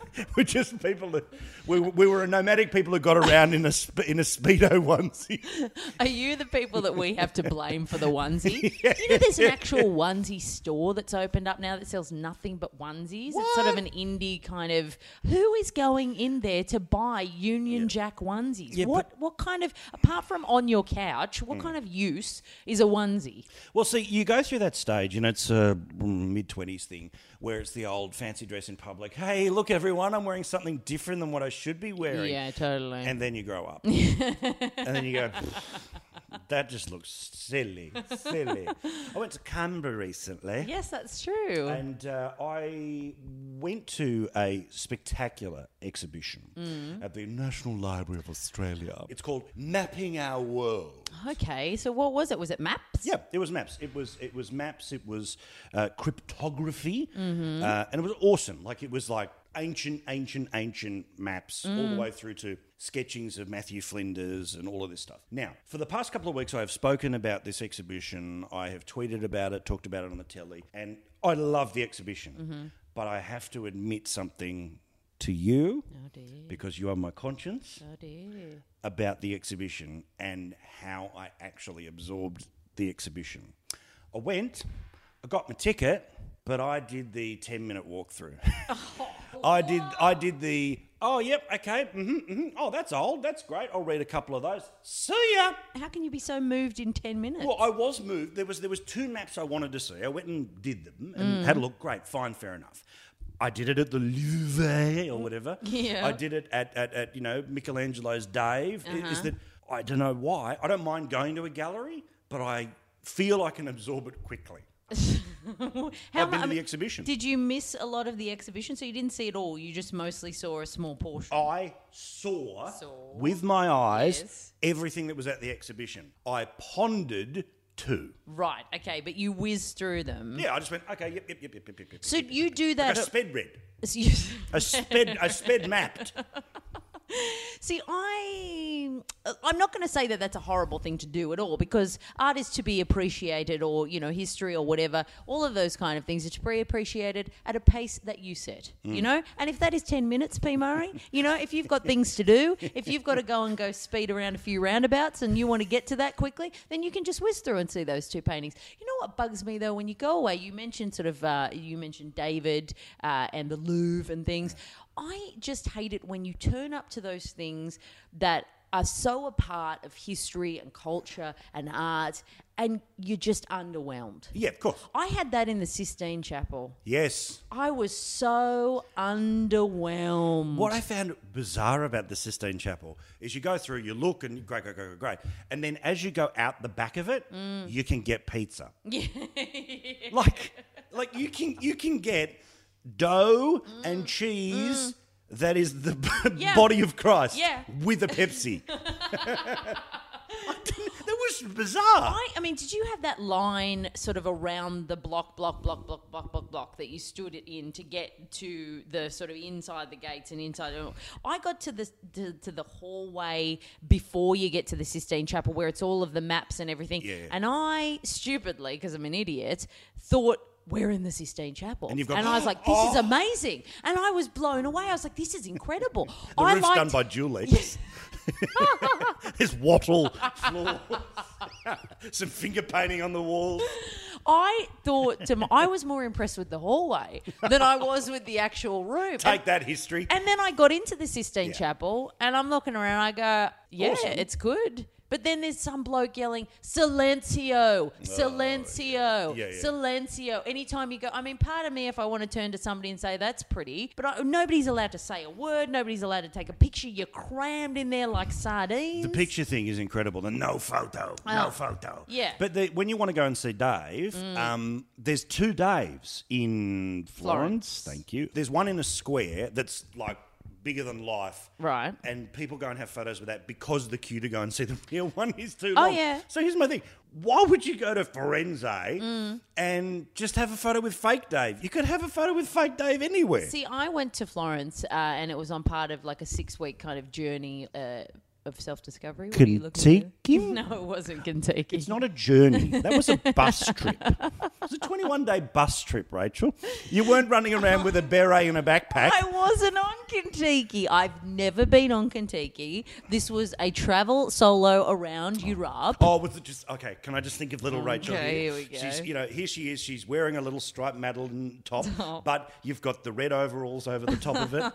[SPEAKER 3] were just people that, we, we were a nomadic people who got around in a, in a Speedo onesie.
[SPEAKER 4] Are you the people that we have to blame for the onesie? You know, there's an actual onesie store that's opened up now that sells nothing but onesies. It's sort of an indie kind of. Who is going in there to buy Union Jack onesies?
[SPEAKER 3] Yeah,
[SPEAKER 4] what what kind of apart from on your couch? What hmm. kind of use is a onesie?
[SPEAKER 3] Well, see, you go through that stage, and it's a mm, mid 20s thing where it's the old fancy dress in public. Hey, look, everyone, I'm wearing something different than what I should be wearing.
[SPEAKER 4] Yeah, totally.
[SPEAKER 3] And then you grow up. and then you go, that just looks silly, silly. I went to Canberra recently.
[SPEAKER 4] yes, that's true.
[SPEAKER 3] And uh, I went to a spectacular exhibition
[SPEAKER 4] Mm.
[SPEAKER 3] at the National Library of Australia. It's called Mapping Our World.
[SPEAKER 4] Okay, so what was it? Was it maps?
[SPEAKER 3] Yeah, it was maps. It was it was maps. It was uh, cryptography,
[SPEAKER 4] Mm-hmm.
[SPEAKER 3] uh, and it was awesome. Like it was like ancient, ancient, ancient maps all
[SPEAKER 4] Mm.
[SPEAKER 3] the way through to sketchings of Matthew Flinders and all of this stuff. Now, for the past couple of weeks, I have spoken about this exhibition. I have tweeted about it, talked about it on the telly, and I love the exhibition.
[SPEAKER 4] Mm-hmm.
[SPEAKER 3] But I have to admit something to you
[SPEAKER 4] Oh
[SPEAKER 3] because you are my conscience
[SPEAKER 4] Oh
[SPEAKER 3] about the exhibition and how I actually absorbed the exhibition. I went, I got my ticket, but I did the 10 minute walkthrough. I did I did the oh yep, okay, hmm hmm oh that's old, that's great. I'll read a couple of those. See ya.
[SPEAKER 4] How can you be so moved in ten minutes?
[SPEAKER 3] Well, I was moved. There was there was two maps I wanted to see. I went and did them and had a look. Great, fine, fair enough. I did it at the Louvre or mm, whatever.
[SPEAKER 4] Yeah.
[SPEAKER 3] I did it at, at, at you know Michelangelo's Dave. I- Is uh-huh. that I don't know why. I don't mind going to a gallery, but I feel I can absorb it quickly.
[SPEAKER 4] How
[SPEAKER 3] I've been to the exhibition.
[SPEAKER 4] Did you miss a lot of the exhibition? So you didn't see it all. You just mostly saw a small portion.
[SPEAKER 3] I saw,
[SPEAKER 4] Saw.
[SPEAKER 3] with my eyes
[SPEAKER 4] Yes.
[SPEAKER 3] everything that was at the exhibition. I pondered two.
[SPEAKER 4] Right. Okay, but you whizzed through them.
[SPEAKER 3] Yeah, I just went okay. Yep, yep, yep, yep, yep, yep. yep.
[SPEAKER 4] So you do
[SPEAKER 3] Like
[SPEAKER 4] that.
[SPEAKER 3] a sped read.
[SPEAKER 4] So
[SPEAKER 3] A sped, a sped mapped.
[SPEAKER 4] See, I I'm not going to say that that's a horrible thing to do at all because art is to be appreciated, or you know, history or whatever. All of those kind of things are to be appreciated at a pace that you set. You know, and if that is ten minutes, P Murray, you know, if you've got things to do, if you've got to go and go speed around a few roundabouts, and you want to get to that quickly, then you can just whiz through and see those two paintings. You know what bugs me though when you go away? You mentioned sort of uh, you mentioned David uh, and the Louvre and things. I just hate it when you turn up to those things that are so a part of history and culture and art, and you're just underwhelmed.
[SPEAKER 3] Yeah, of course.
[SPEAKER 4] I had that in the Sistine Chapel.
[SPEAKER 3] Yes.
[SPEAKER 4] I was so underwhelmed.
[SPEAKER 3] What I found bizarre about the Sistine Chapel is you go through, you look, and great, great, great, great, great. And then as you go out the back of it,
[SPEAKER 4] Mm.
[SPEAKER 3] you can get pizza. Yeah. like, like you can you can get dough and cheese that is the
[SPEAKER 4] Mm. Yeah.
[SPEAKER 3] body of Christ
[SPEAKER 4] Yeah.
[SPEAKER 3] with a Pepsi. That was bizarre.
[SPEAKER 4] I, I mean, did you have that line sort of around the block, block, block, block, block, block, block that you stood it in to get to the sort of inside the gates and inside? I got to the to, to the hallway before you get to the Sistine Chapel, where it's all of the maps and everything.
[SPEAKER 3] Yeah.
[SPEAKER 4] And I stupidly, because I'm an idiot, thought. We're in the Sistine Chapel,
[SPEAKER 3] And got-
[SPEAKER 4] I was like, "This is
[SPEAKER 3] Oh.
[SPEAKER 4] amazing!" And I was blown away. I was like, "This is incredible."
[SPEAKER 3] the
[SPEAKER 4] I
[SPEAKER 3] roof's
[SPEAKER 4] liked-
[SPEAKER 3] done by Julie. There's wattle floor, some finger painting on the walls.
[SPEAKER 4] I thought to my, I was more impressed with the hallway than I was with the actual room.
[SPEAKER 3] Take that history.
[SPEAKER 4] And then I got into the Sistine
[SPEAKER 3] Yeah.
[SPEAKER 4] Chapel and I'm looking around. I go, yeah,
[SPEAKER 3] Awesome.
[SPEAKER 4] it's good. But then there's some bloke yelling, Silencio, Silencio,
[SPEAKER 3] Oh, Yeah, yeah.
[SPEAKER 4] Silencio. Anytime you go, I mean, part of me if I want to turn to somebody and say that's pretty, but I, nobody's allowed to say a word. Nobody's allowed to take a picture. You're crammed in there like sardines.
[SPEAKER 3] The picture thing is incredible. The no photo, no
[SPEAKER 4] Oh.
[SPEAKER 3] photo.
[SPEAKER 4] Yeah.
[SPEAKER 3] But the, when you want to go and see Dave, um, there's two Daves in Florence.
[SPEAKER 4] Florence.
[SPEAKER 3] Thank you. There's one in a square that's like bigger than life.
[SPEAKER 4] Right.
[SPEAKER 3] And people go and have photos with that because the queue to go and see the real one is too long.
[SPEAKER 4] Oh,
[SPEAKER 3] long.
[SPEAKER 4] yeah.
[SPEAKER 3] So here's my thing. Why would you go to Firenze
[SPEAKER 4] Mm.
[SPEAKER 3] and just have a photo with fake Dave? You could have a photo with fake Dave anywhere.
[SPEAKER 4] See, I went to Florence, uh, and it was on part of like a six-week kind of journey uh, of self-discovery. What are you looking?
[SPEAKER 3] Contiki?
[SPEAKER 4] No, it wasn't Contiki.
[SPEAKER 3] It's not a journey. That was a bus trip. It was a 21 day bus trip, Rachel. You weren't running around with a beret and a backpack.
[SPEAKER 4] I wasn't on Contiki. I've never been on Contiki. This was a travel solo around oh. Europe.
[SPEAKER 3] Oh, was it just okay? Can I just think of little Rachel
[SPEAKER 4] Okay,
[SPEAKER 3] here?
[SPEAKER 4] here we go.
[SPEAKER 3] She's, you know, here she is. She's wearing a little striped Madeline top,
[SPEAKER 4] Top.
[SPEAKER 3] but you've got the red overalls over the top of it.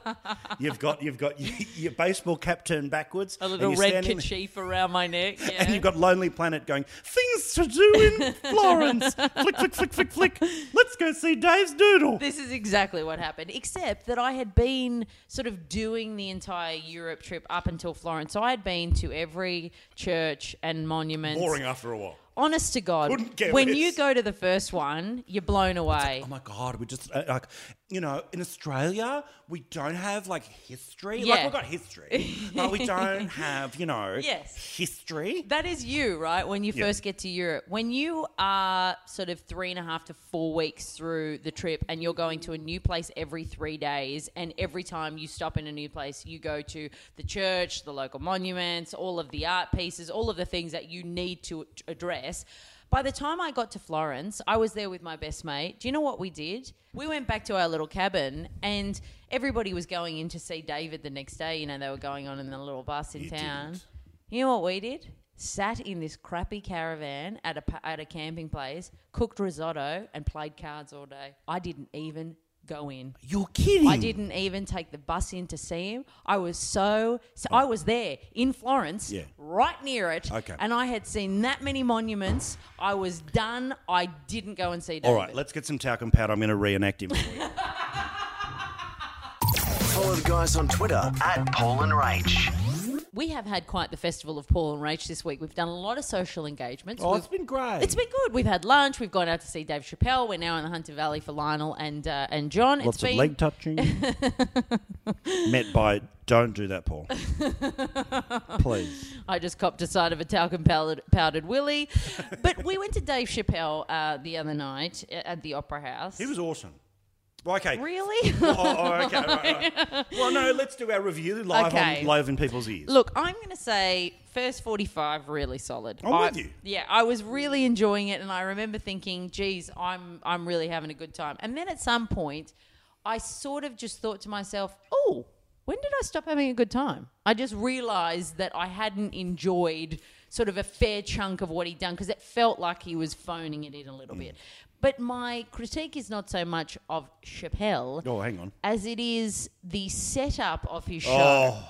[SPEAKER 3] You've got you've got your, your baseball cap turned backwards,
[SPEAKER 4] A little red kerchief around my neck. Yeah.
[SPEAKER 3] And you've got Lonely Planet going, things to do in Florence. flick, flick, flick, flick, flick. Let's go see Dave's Doodle.
[SPEAKER 4] This is exactly what happened, except that I had been sort of doing the entire Europe trip up until Florence. So I had been to every church and monument.
[SPEAKER 3] Boring after a while.
[SPEAKER 4] Honest to God, when you go to the first one, you're blown away.
[SPEAKER 3] Oh my god, we just uh, like you know in Australia we don't have like history. Like we've got history, but we don't have you know
[SPEAKER 4] Yes.
[SPEAKER 3] history.
[SPEAKER 4] That is you, right? When you
[SPEAKER 3] Yeah.
[SPEAKER 4] first get to Europe. When you are sort of three and a half to four weeks through the trip and you're going to a new place every three days, and every time you stop in a new place, you go to the church, the local monuments, all of the art pieces, all of the things that you need to address. By the time I got to Florence, I was there with my best mate. Do you know what we did? We went back to our little cabin and everybody was going in to see David the next day. You know, they were going on in the little bus in
[SPEAKER 3] You
[SPEAKER 4] town.
[SPEAKER 3] didn't.
[SPEAKER 4] You know what we did? Sat in this crappy caravan at a at a camping place, cooked risotto, and played cards all day. I didn't even go in.
[SPEAKER 3] You're kidding.
[SPEAKER 4] I didn't even take the bus in to see him. I was so, so I was there in Florence,
[SPEAKER 3] Yeah.
[SPEAKER 4] right near it,
[SPEAKER 3] Okay.
[SPEAKER 4] and I had seen that many monuments. I was done. I didn't go and see David.
[SPEAKER 3] All right, let's get some talcum powder. I'm going to reenact him. For you.
[SPEAKER 2] Follow the guys on Twitter at Paul and Rach.
[SPEAKER 4] We have had quite the festival of Paul and Rach this week. We've done a lot of social engagements.
[SPEAKER 3] oh,
[SPEAKER 4] We've-
[SPEAKER 3] it's been great.
[SPEAKER 4] It's been good. We've had lunch. We've gone out to see Dave Chappelle. We're now in the Hunter Valley for Lionel and uh, and John.
[SPEAKER 3] lots
[SPEAKER 4] it's
[SPEAKER 3] of
[SPEAKER 4] been
[SPEAKER 3] leg touching. Met by don't do that, Paul. Please.
[SPEAKER 4] I just copped a side of a talcum powdered, powdered willy. but we went to Dave Chappelle uh, the other night at the Opera House.
[SPEAKER 3] He was awesome. Well, okay.
[SPEAKER 4] really.
[SPEAKER 3] Oh, oh, okay. all right, all right. Well, no, let's do our review live
[SPEAKER 4] Okay.
[SPEAKER 3] on live in people's ears.
[SPEAKER 4] Look, I'm going to say first 45 really solid.
[SPEAKER 3] I'm
[SPEAKER 4] I-
[SPEAKER 3] with you.
[SPEAKER 4] Yeah, I was really enjoying it and I remember thinking, geez, I'm I'm really having a good time. And then at some point, I sort of just thought to myself, "Oh, when did I stop having a good time?" I just realized that I hadn't enjoyed sort of a fair chunk of what he'd done because it felt like he was phoning it in a little mm. bit. But my critique is not so much of Chappelle
[SPEAKER 3] Oh, hang on.
[SPEAKER 4] as it is the setup of his oh, show.
[SPEAKER 3] Oh,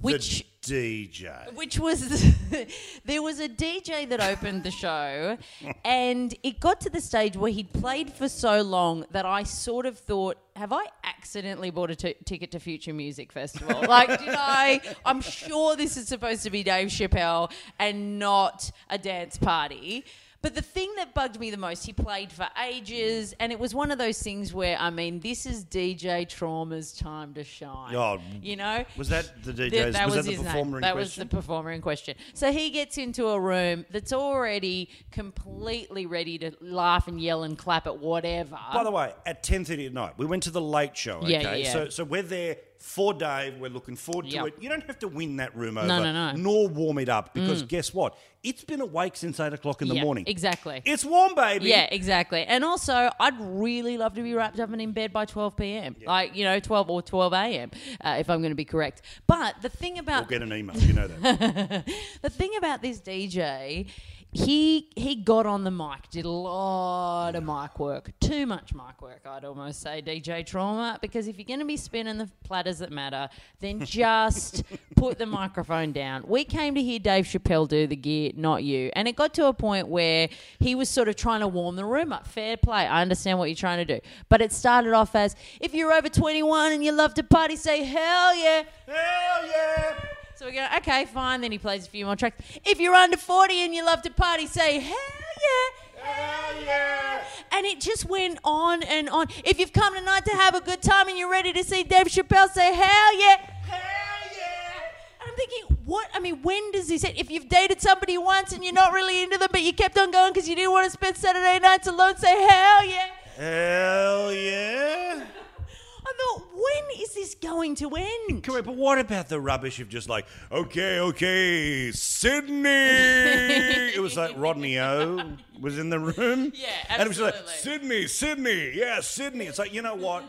[SPEAKER 4] which
[SPEAKER 3] the DJ.
[SPEAKER 4] which was there was a DJ that opened the show, and it got to the stage where he'd played for so long that I sort of thought, have I accidentally bought a t- ticket to Future Music Festival? like, did I? I'm sure this is supposed to be Dave Chappelle and not a dance party. But the thing that bugged me the most, he played for ages, and it was one of those things where, I mean, this is DJ Trauma's time to shine.
[SPEAKER 3] Oh,
[SPEAKER 4] you know?
[SPEAKER 3] Was that the
[SPEAKER 4] Th-
[SPEAKER 3] DJ's?
[SPEAKER 4] that
[SPEAKER 3] was,
[SPEAKER 4] was,
[SPEAKER 3] that the performer
[SPEAKER 4] name.
[SPEAKER 3] in
[SPEAKER 4] that
[SPEAKER 3] question?
[SPEAKER 4] was the performer in question. So he gets into a room that's already completely ready to laugh and yell and clap at whatever.
[SPEAKER 3] By the way, at ten thirty at night, we went to the late show. Okay,
[SPEAKER 4] yeah, yeah.
[SPEAKER 3] so so we're there for Dave. We're looking forward to
[SPEAKER 4] Yep.
[SPEAKER 3] it. You don't have to win that room over,
[SPEAKER 4] No, no, no.
[SPEAKER 3] nor warm it up because guess what? It's been awake since eight o'clock in the
[SPEAKER 4] Yeah,
[SPEAKER 3] morning.
[SPEAKER 4] exactly.
[SPEAKER 3] It's warm, baby.
[SPEAKER 4] yeah, exactly. And also, I'd really love to be wrapped up and in bed by 12 p.m. Like, you know, 12 or 12 a.m., uh, if I'm going to be correct. But the thing about
[SPEAKER 3] We'll get an email. You know that.
[SPEAKER 4] the thing about this DJ, he he got on the mic, did a lot of mic work, too much mic work, I'd almost say, DJ Trauma. Because if you're going to be spinning the platters that matter, then just put the microphone down. We came to hear Dave Chappelle do the gear, not you, and it got to a point where he was sort of trying to warm the room up. Fair play, I understand what you're trying to do, but it started off as if you're over 21 and you love to party, say hell yeah.
[SPEAKER 3] Hell yeah!
[SPEAKER 4] So we go, okay, fine. Then he plays a few more tracks. If you're under 40 and you love to party, say, hell yeah.
[SPEAKER 3] Hell yeah!
[SPEAKER 4] And it just went on and on. If you've come tonight to have a good time and you're ready to see Dave Chappelle, say, hell yeah.
[SPEAKER 3] Hell yeah!
[SPEAKER 4] And I'm thinking, what? I mean, when does he say, if you've dated somebody once and you're not really into them, but you kept on going because you didn't want to spend Saturday nights alone, say, hell yeah.
[SPEAKER 3] Hell yeah!
[SPEAKER 4] I thought, when is this going to end?
[SPEAKER 3] Correct, but what about the rubbish of just like, okay, okay, Sydney? it was like Rodney O was in the room.
[SPEAKER 4] Yeah,
[SPEAKER 3] And it was like,
[SPEAKER 4] absolutely.
[SPEAKER 3] Sydney, Sydney, yeah, Sydney. It's like, you know what?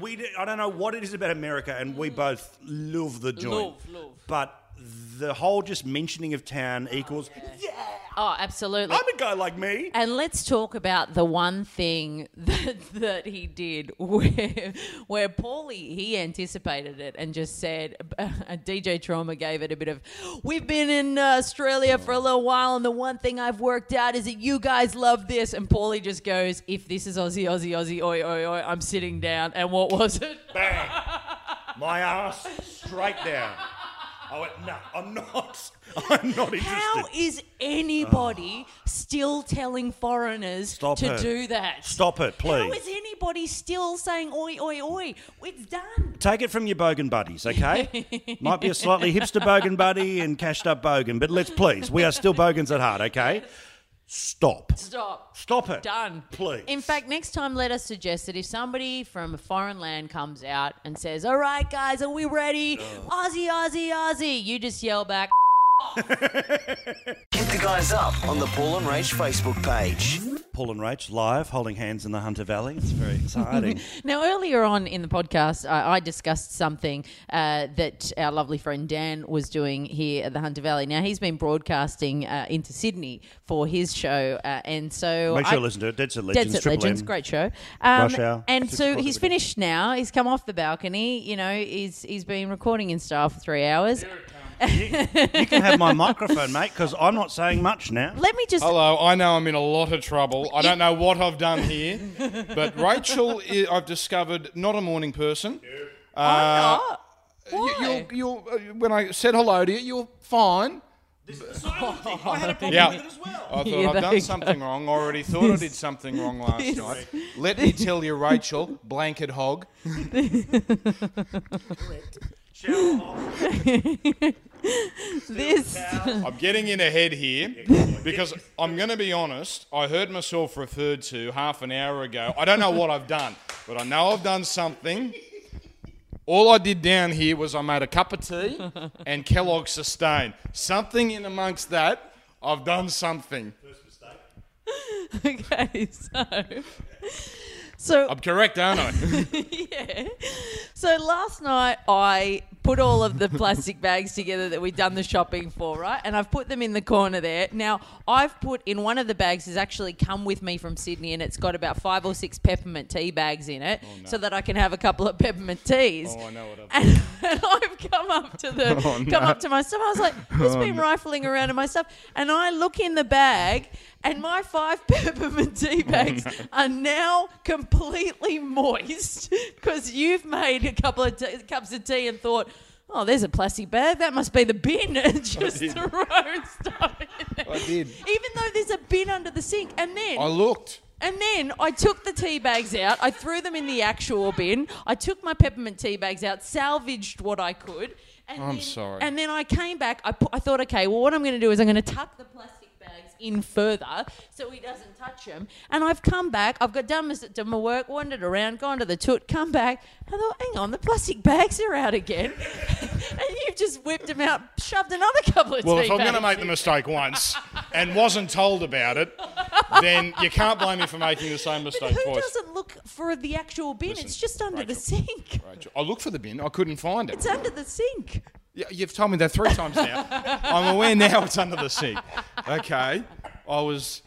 [SPEAKER 3] We I don't know what it is about America, and we both love the joint.
[SPEAKER 4] Love, love.
[SPEAKER 3] But the whole just mentioning of town equals, yeah,
[SPEAKER 4] Oh, absolutely.
[SPEAKER 3] I'm a guy like me.
[SPEAKER 4] And let's talk about the one thing that, that he did where, where Paulie, he anticipated it and just said, DJ Trauma gave it a bit of, we've been in uh, Australia for a little while and the one thing I've worked out is that you guys love this. And Paulie just goes, if this is Aussie, Aussie, Aussie, oi, oi, oi, I'm sitting down. And what was it?
[SPEAKER 3] Bang. My ass straight down. I went, no, I'm not. I'm not interested.
[SPEAKER 4] How is anybody ah. still telling foreigners
[SPEAKER 3] Stop
[SPEAKER 4] to
[SPEAKER 3] it.
[SPEAKER 4] do that?
[SPEAKER 3] Stop it,
[SPEAKER 4] How
[SPEAKER 3] please.
[SPEAKER 4] is anybody still saying oi, oi, oi? It's done.
[SPEAKER 3] Take it from your bogan buddies, okay? Might be a slightly hipster bogan buddy and cashed up bogan, but let's please, we are still bogans at heart, okay? Stop.
[SPEAKER 4] Stop.
[SPEAKER 3] Stop it.
[SPEAKER 4] Done.
[SPEAKER 3] Please.
[SPEAKER 4] In fact, next time, let us suggest that if somebody from a foreign land comes out and says, All right, guys, are we ready? Aussie, Aussie, Aussie. You just yell back,
[SPEAKER 2] Hit the guys up on the Paul and Rach Facebook page.
[SPEAKER 3] Paul and Rach live, holding hands in the Hunter Valley. It's very exciting.
[SPEAKER 4] Now, earlier on in the podcast, I, I discussed something uh, that our lovely friend Dan was doing here at the Hunter Valley. Now, he's been broadcasting uh, into Sydney for his show, uh, and so
[SPEAKER 3] Make sure you
[SPEAKER 4] I-
[SPEAKER 3] listen to it. Dead Set
[SPEAKER 4] Dead
[SPEAKER 3] Legends,
[SPEAKER 4] Set Legends,
[SPEAKER 3] M.
[SPEAKER 4] great show. Um,
[SPEAKER 3] Rush Hour,
[SPEAKER 4] and so he's finished now. He's come off the balcony. You know, he's he's been recording in style for three hours.
[SPEAKER 3] You can have my microphone, mate, because I'm not saying much now.
[SPEAKER 4] Let me just.
[SPEAKER 5] Hello, I know I'm in a lot of trouble. I don't know what I've done here, but Rachel, i- I've discovered, not a morning person. Uh,
[SPEAKER 4] Oh,
[SPEAKER 5] you-
[SPEAKER 4] Why?
[SPEAKER 5] You're, you're, uh, when I said hello to you, you're fine.
[SPEAKER 3] I had a problem
[SPEAKER 5] Yeah.
[SPEAKER 3] with it as well.
[SPEAKER 5] I thought
[SPEAKER 4] Yeah,
[SPEAKER 5] I've
[SPEAKER 4] there
[SPEAKER 5] done
[SPEAKER 4] you
[SPEAKER 5] something wrong. I already thought I did something wrong last night. Let me tell you, Rachel, blanket hog.
[SPEAKER 4] this.
[SPEAKER 5] I'm getting in ahead here because I'm going to be honest. I heard myself referred to half an hour ago. I don't know what I've done, but I know I've done something. All I did down here was I made a cup of tea and Kellogg's Sustain. Something in amongst that, I've done something. First mistake.
[SPEAKER 4] okay, so. So
[SPEAKER 5] I'm correct, aren't I?
[SPEAKER 4] yeah. So last night I put all of the plastic bags together that we've done the shopping for, right? And I've put them in the corner there. Now, I've put in one of the bags has actually come with me from Sydney and it's got about five or six peppermint tea bags in it oh, so that I can have a couple of peppermint teas.
[SPEAKER 5] Oh, I know what I've
[SPEAKER 4] And, and I've come up to the
[SPEAKER 5] Oh,
[SPEAKER 4] come up to my stuff. I was like, who's oh, been rifling around in my stuff? And I look in the bag, and my five peppermint tea bags are now completely moist because you've made a couple of t- cups of tea and thought. Oh, there's a plastic bag. That must be the bin. And just
[SPEAKER 5] did.
[SPEAKER 4] thrown stuff in there.
[SPEAKER 5] I did.
[SPEAKER 4] Even though there's a bin under the sink. And then
[SPEAKER 5] I looked.
[SPEAKER 4] and then I took the tea bags out. I threw them in the actual bin. I took my peppermint tea bags out, salvaged what I could. And
[SPEAKER 5] I'm
[SPEAKER 4] then,
[SPEAKER 5] sorry.
[SPEAKER 4] And then I came back. I, put, I thought, okay, well, what I'm going to do is I'm going to tuck the plastic in further so he doesn't touch them. And I've come back. I've got done my, done my work, wandered around, gone to the toot, come back. I thought, hang on, the plastic bags are out again. and you've just whipped them out, shoved another couple of
[SPEAKER 5] Well, if I'm going to make the mistake once and wasn't told about it, then you can't blame me for making the same mistake But
[SPEAKER 4] who
[SPEAKER 5] twice.
[SPEAKER 4] doesn't look for the actual bin?
[SPEAKER 5] Listen,
[SPEAKER 4] it's just under the sink.
[SPEAKER 5] Rachel, I looked for the bin. I couldn't find it.
[SPEAKER 4] It's under the sink.
[SPEAKER 5] Yeah, you've told me that three times now. I'm aware now it's under the sink. Okay. I was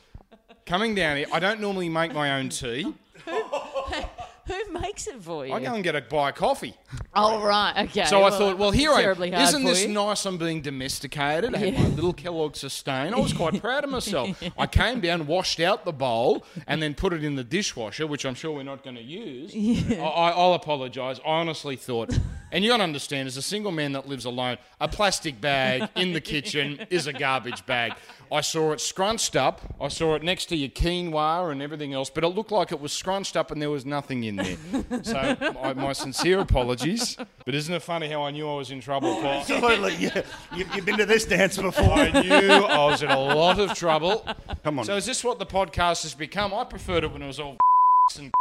[SPEAKER 5] coming down here. I don't normally make my own tea.
[SPEAKER 4] Who makes it for you?
[SPEAKER 5] I go and get a buy a coffee.
[SPEAKER 4] Oh right, okay.
[SPEAKER 5] So I thought, well, here I
[SPEAKER 4] terribly
[SPEAKER 5] am.
[SPEAKER 4] hard
[SPEAKER 5] Isn't
[SPEAKER 4] for
[SPEAKER 5] this
[SPEAKER 4] you.
[SPEAKER 5] nice? I'm being domesticated. I had my little Kellogg sustain. I was quite proud of myself. I came down, washed out the bowl, and then put it in the dishwasher, which I'm sure we're not going to use. I, I, I'll apologise. I honestly thought, and you got to understand, as a single man that lives alone, a plastic bag in the kitchen is a garbage bag. I saw it scrunched up. I saw it next to your quinoa and everything else, but it looked like it was scrunched up and there was nothing in there. So my, my sincere apologies. But isn't it funny how I knew I was in trouble, Paul?
[SPEAKER 3] Absolutely. Yeah. You, you've been to this dance before.
[SPEAKER 5] I knew I was in a lot of trouble.
[SPEAKER 3] Come on.
[SPEAKER 5] So is this what the podcast has become? I preferred it when it was all and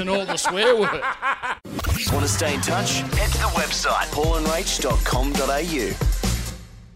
[SPEAKER 5] and all the swear word.
[SPEAKER 2] Want to stay in touch? Head to the website paulandrach.com.au.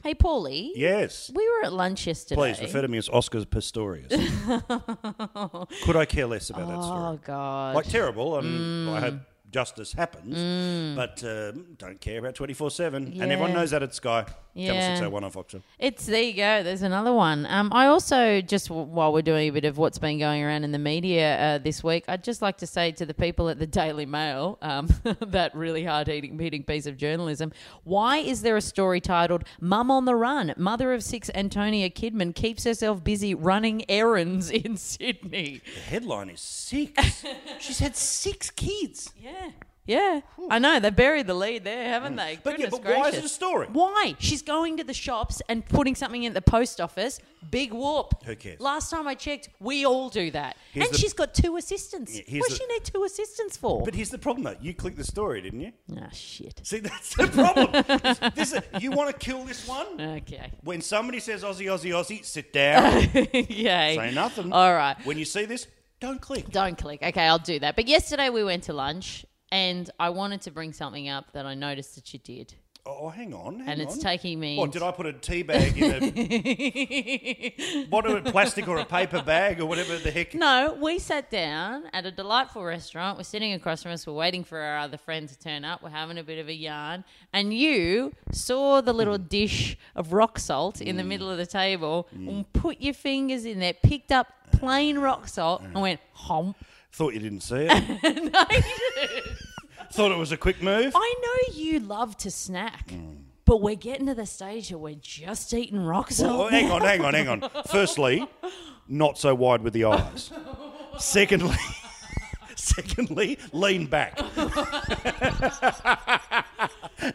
[SPEAKER 4] Hey, Paulie.
[SPEAKER 3] yes.
[SPEAKER 4] We were at lunch yesterday.
[SPEAKER 3] Please refer to me as Oscar Pistorius. Could I care less about that story? Oh?
[SPEAKER 4] God.
[SPEAKER 3] Like terrible. I mean, I hope justice happens, but um, don't care about twenty four seven. And everyone knows that at Sky.
[SPEAKER 4] Yeah.
[SPEAKER 3] Channel six oh one on Foxtel.
[SPEAKER 4] It's there you go. There's another one. Um, I also just w- while we're doing a bit of what's been going around in the media uh, this week, I'd just like to say to the people at the Daily Mail, um, that really hard eating beating piece of journalism, why is there a story titled "Mum on the Run"? Mother of six, Antonia Kidman keeps herself busy running errands in Sydney.
[SPEAKER 3] The headline is six. She's had six kids.
[SPEAKER 4] Yeah. Yeah, I know. They buried the lead there, haven't they?
[SPEAKER 3] But yeah,
[SPEAKER 4] Goodness
[SPEAKER 3] but why is it
[SPEAKER 4] gracious.
[SPEAKER 3] a story?
[SPEAKER 4] Why? She's going to the shops and putting something in the post office. Big whoop.
[SPEAKER 3] Who cares?
[SPEAKER 4] Last time I checked, we all do that.
[SPEAKER 3] Here's
[SPEAKER 4] and
[SPEAKER 3] the-
[SPEAKER 4] she's got two assistants.
[SPEAKER 3] Yeah, here's
[SPEAKER 4] what does
[SPEAKER 3] the-
[SPEAKER 4] she need two assistants for?
[SPEAKER 3] But here's the problem, though. You clicked the story, didn't you?
[SPEAKER 4] Ah, shit.
[SPEAKER 3] See, that's the problem. this, you want to kill this one?
[SPEAKER 4] Okay.
[SPEAKER 3] When somebody says Aussie, Aussie, Aussie, sit down,
[SPEAKER 4] Yay.
[SPEAKER 3] say nothing.
[SPEAKER 4] All right.
[SPEAKER 3] When you see this, don't click.
[SPEAKER 4] Don't click. Okay, I'll do that. But yesterday we went to lunch and I wanted to bring something up that I noticed that you did.
[SPEAKER 3] Oh, hang on. Hang
[SPEAKER 4] And it's
[SPEAKER 3] on.
[SPEAKER 4] taking me
[SPEAKER 3] What, did I put a tea bag in a what, a plastic or a paper bag or whatever the heck?
[SPEAKER 4] No, we sat down at a delightful restaurant. We're sitting across from us. We're waiting for our other friend to turn up. We're having a bit of a yarn. And you saw the little
[SPEAKER 3] Hmm.
[SPEAKER 4] dish of rock salt in the hmm. middle of the table hmm. and put your fingers in there, picked up plain rock salt hmm. and went, hump.
[SPEAKER 3] Thought you didn't see it. Thought it was a quick move.
[SPEAKER 4] I know you love to snack, but we're getting to the stage where we're just eating rock salt.
[SPEAKER 3] Well, hang on, hang on, hang on. Firstly, not so wide with the eyes. Secondly, secondly, lean back.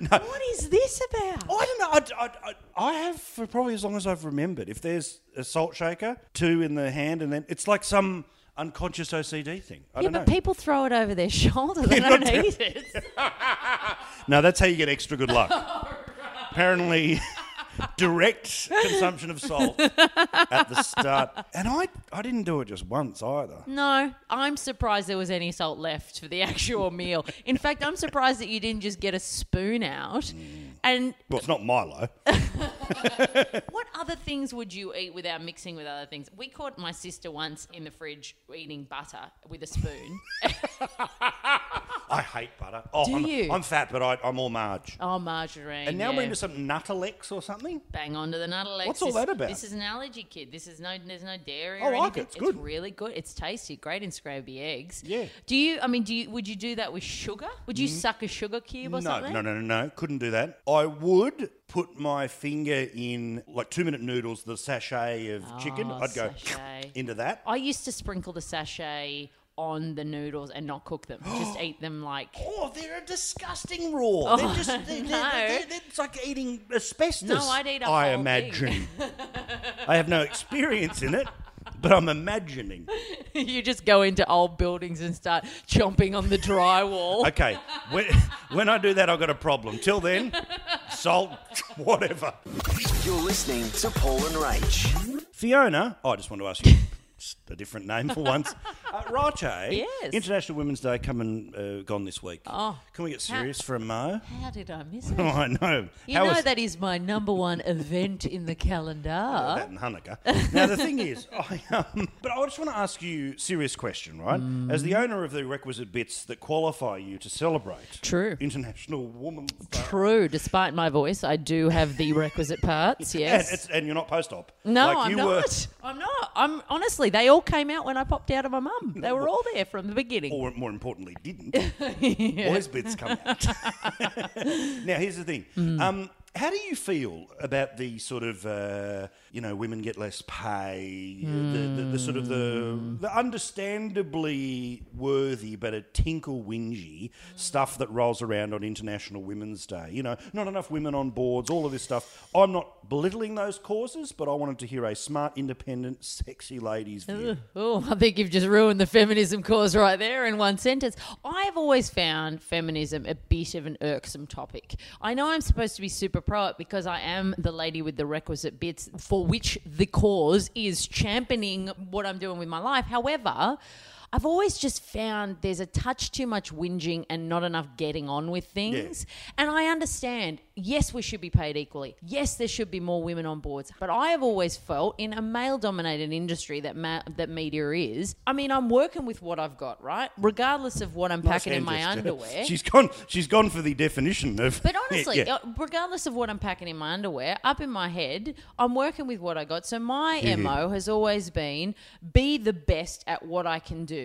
[SPEAKER 4] What is this about?
[SPEAKER 3] I don't know. I, I, I, I have for probably as long as I've remembered. If there's a salt shaker, two in the hand, and then it's like some unconscious OCD thing. I
[SPEAKER 4] yeah, but
[SPEAKER 3] know.
[SPEAKER 4] people throw it over their shoulder. They don't eat it.
[SPEAKER 3] no, that's how you get extra good luck. Apparently, direct consumption of salt at the start, and I I didn't do it just once either.
[SPEAKER 4] No, I'm surprised there was any salt left for the actual meal. In fact, I'm surprised that you didn't just get a spoon out. Mm. And
[SPEAKER 3] Well, it's not Milo.
[SPEAKER 4] what other things would you eat without mixing with other things? We caught my sister once in the fridge eating butter with a spoon.
[SPEAKER 3] I hate butter. Oh,
[SPEAKER 4] Do
[SPEAKER 3] I'm,
[SPEAKER 4] you?
[SPEAKER 3] I'm fat, but I, I'm all marge.
[SPEAKER 4] Oh, margarine.
[SPEAKER 3] and now
[SPEAKER 4] yeah.
[SPEAKER 3] we're into some Nuttelex or something.
[SPEAKER 4] Bang on to the Nuttelex.
[SPEAKER 3] What's all
[SPEAKER 4] This-
[SPEAKER 3] that about?
[SPEAKER 4] This is an allergy kid. This is no, there's no dairy.
[SPEAKER 3] I like it. It's good.
[SPEAKER 4] really good. It's tasty. Great in scrambled eggs.
[SPEAKER 3] Yeah.
[SPEAKER 4] Do you? I mean, do you? Would you do that with sugar? Would you suck a sugar cube or
[SPEAKER 3] Mm. No,
[SPEAKER 4] something?
[SPEAKER 3] no, no, no, no. Couldn't do that. I would put my finger in like two minute noodles, the sachet of ah, chicken.
[SPEAKER 4] Oh,
[SPEAKER 3] I'd go
[SPEAKER 4] sachet.
[SPEAKER 3] into that.
[SPEAKER 4] I used to sprinkle the sachet on the noodles and not cook them. Just eat them like.
[SPEAKER 3] Oh, they're a disgusting raw. they're just, they're, they're-
[SPEAKER 4] no.
[SPEAKER 3] they're- it's like eating asbestos.
[SPEAKER 4] No, I'd eat a
[SPEAKER 3] I imagine. I have no experience in it, but I'm imagining.
[SPEAKER 4] you just go into old buildings and start chomping on the drywall.
[SPEAKER 3] Okay, when, when I do that, I've got a problem. Till then, salt, whatever.
[SPEAKER 2] You're listening to Paul and Rach.
[SPEAKER 3] Fiona, oh, I just want to ask you a different name for once. Uh, Rache,
[SPEAKER 4] Yes.
[SPEAKER 3] International Women's Day coming uh, gone this week.
[SPEAKER 4] Oh.
[SPEAKER 3] Can we get serious for a mo?
[SPEAKER 4] How did I miss it?
[SPEAKER 3] Oh, I know.
[SPEAKER 4] You
[SPEAKER 3] How
[SPEAKER 4] know
[SPEAKER 3] was-
[SPEAKER 4] that is my number one event in the calendar.
[SPEAKER 3] that and Hanukkah. Now the thing is, I, um, but I just want to ask you serious question, right? As the owner of the requisite bits that qualify you to celebrate
[SPEAKER 4] True.
[SPEAKER 3] International Women's Day,
[SPEAKER 4] True. Despite my voice, I do have the requisite parts.
[SPEAKER 3] and,
[SPEAKER 4] Yes.
[SPEAKER 3] it's, and you're not post-op.
[SPEAKER 4] no,
[SPEAKER 3] like
[SPEAKER 4] I'm
[SPEAKER 3] you
[SPEAKER 4] not.
[SPEAKER 3] Were,
[SPEAKER 4] I'm not. I'm honestly. They all came out when I popped out of my mum. They were all there from the beginning.
[SPEAKER 3] or more importantly, didn't. Boys' bits come out. now, here's the thing.
[SPEAKER 4] Hmm.
[SPEAKER 3] Um, how do you feel about the sort of, uh, you know, women get less pay, the, the, the sort of the, the understandably worthy but a tinkle whingy stuff that rolls around on International Women's Day? You know, not enough women on boards, all of this stuff. I'm not belittling those causes, but I wanted to hear a smart, independent, sexy lady's view.
[SPEAKER 4] Oh, I think you've just ruined the feminism cause right there in one sentence. I've always found feminism a bit of an irksome topic. I know I'm supposed to be super pro it because I am the lady with the requisite bits for which the cause is championing what I'm doing with my life. However, I've always just found there's a touch too much whinging and not enough getting on with things. And I understand, yes, we should be paid equally. Yes, there should be more women on boards. But I have always felt in a male dominated industry that ma- that media is, I mean, I'm working with what I've got, right? Regardless of what I'm
[SPEAKER 3] Nice
[SPEAKER 4] packing in my underwear.
[SPEAKER 3] She's gone. She's gone for the definition of.
[SPEAKER 4] But honestly,
[SPEAKER 3] Yeah.
[SPEAKER 4] uh, regardless of what I'm packing in my underwear, up in my head, I'm working with what I got. So my MO has always been be the best at what I can do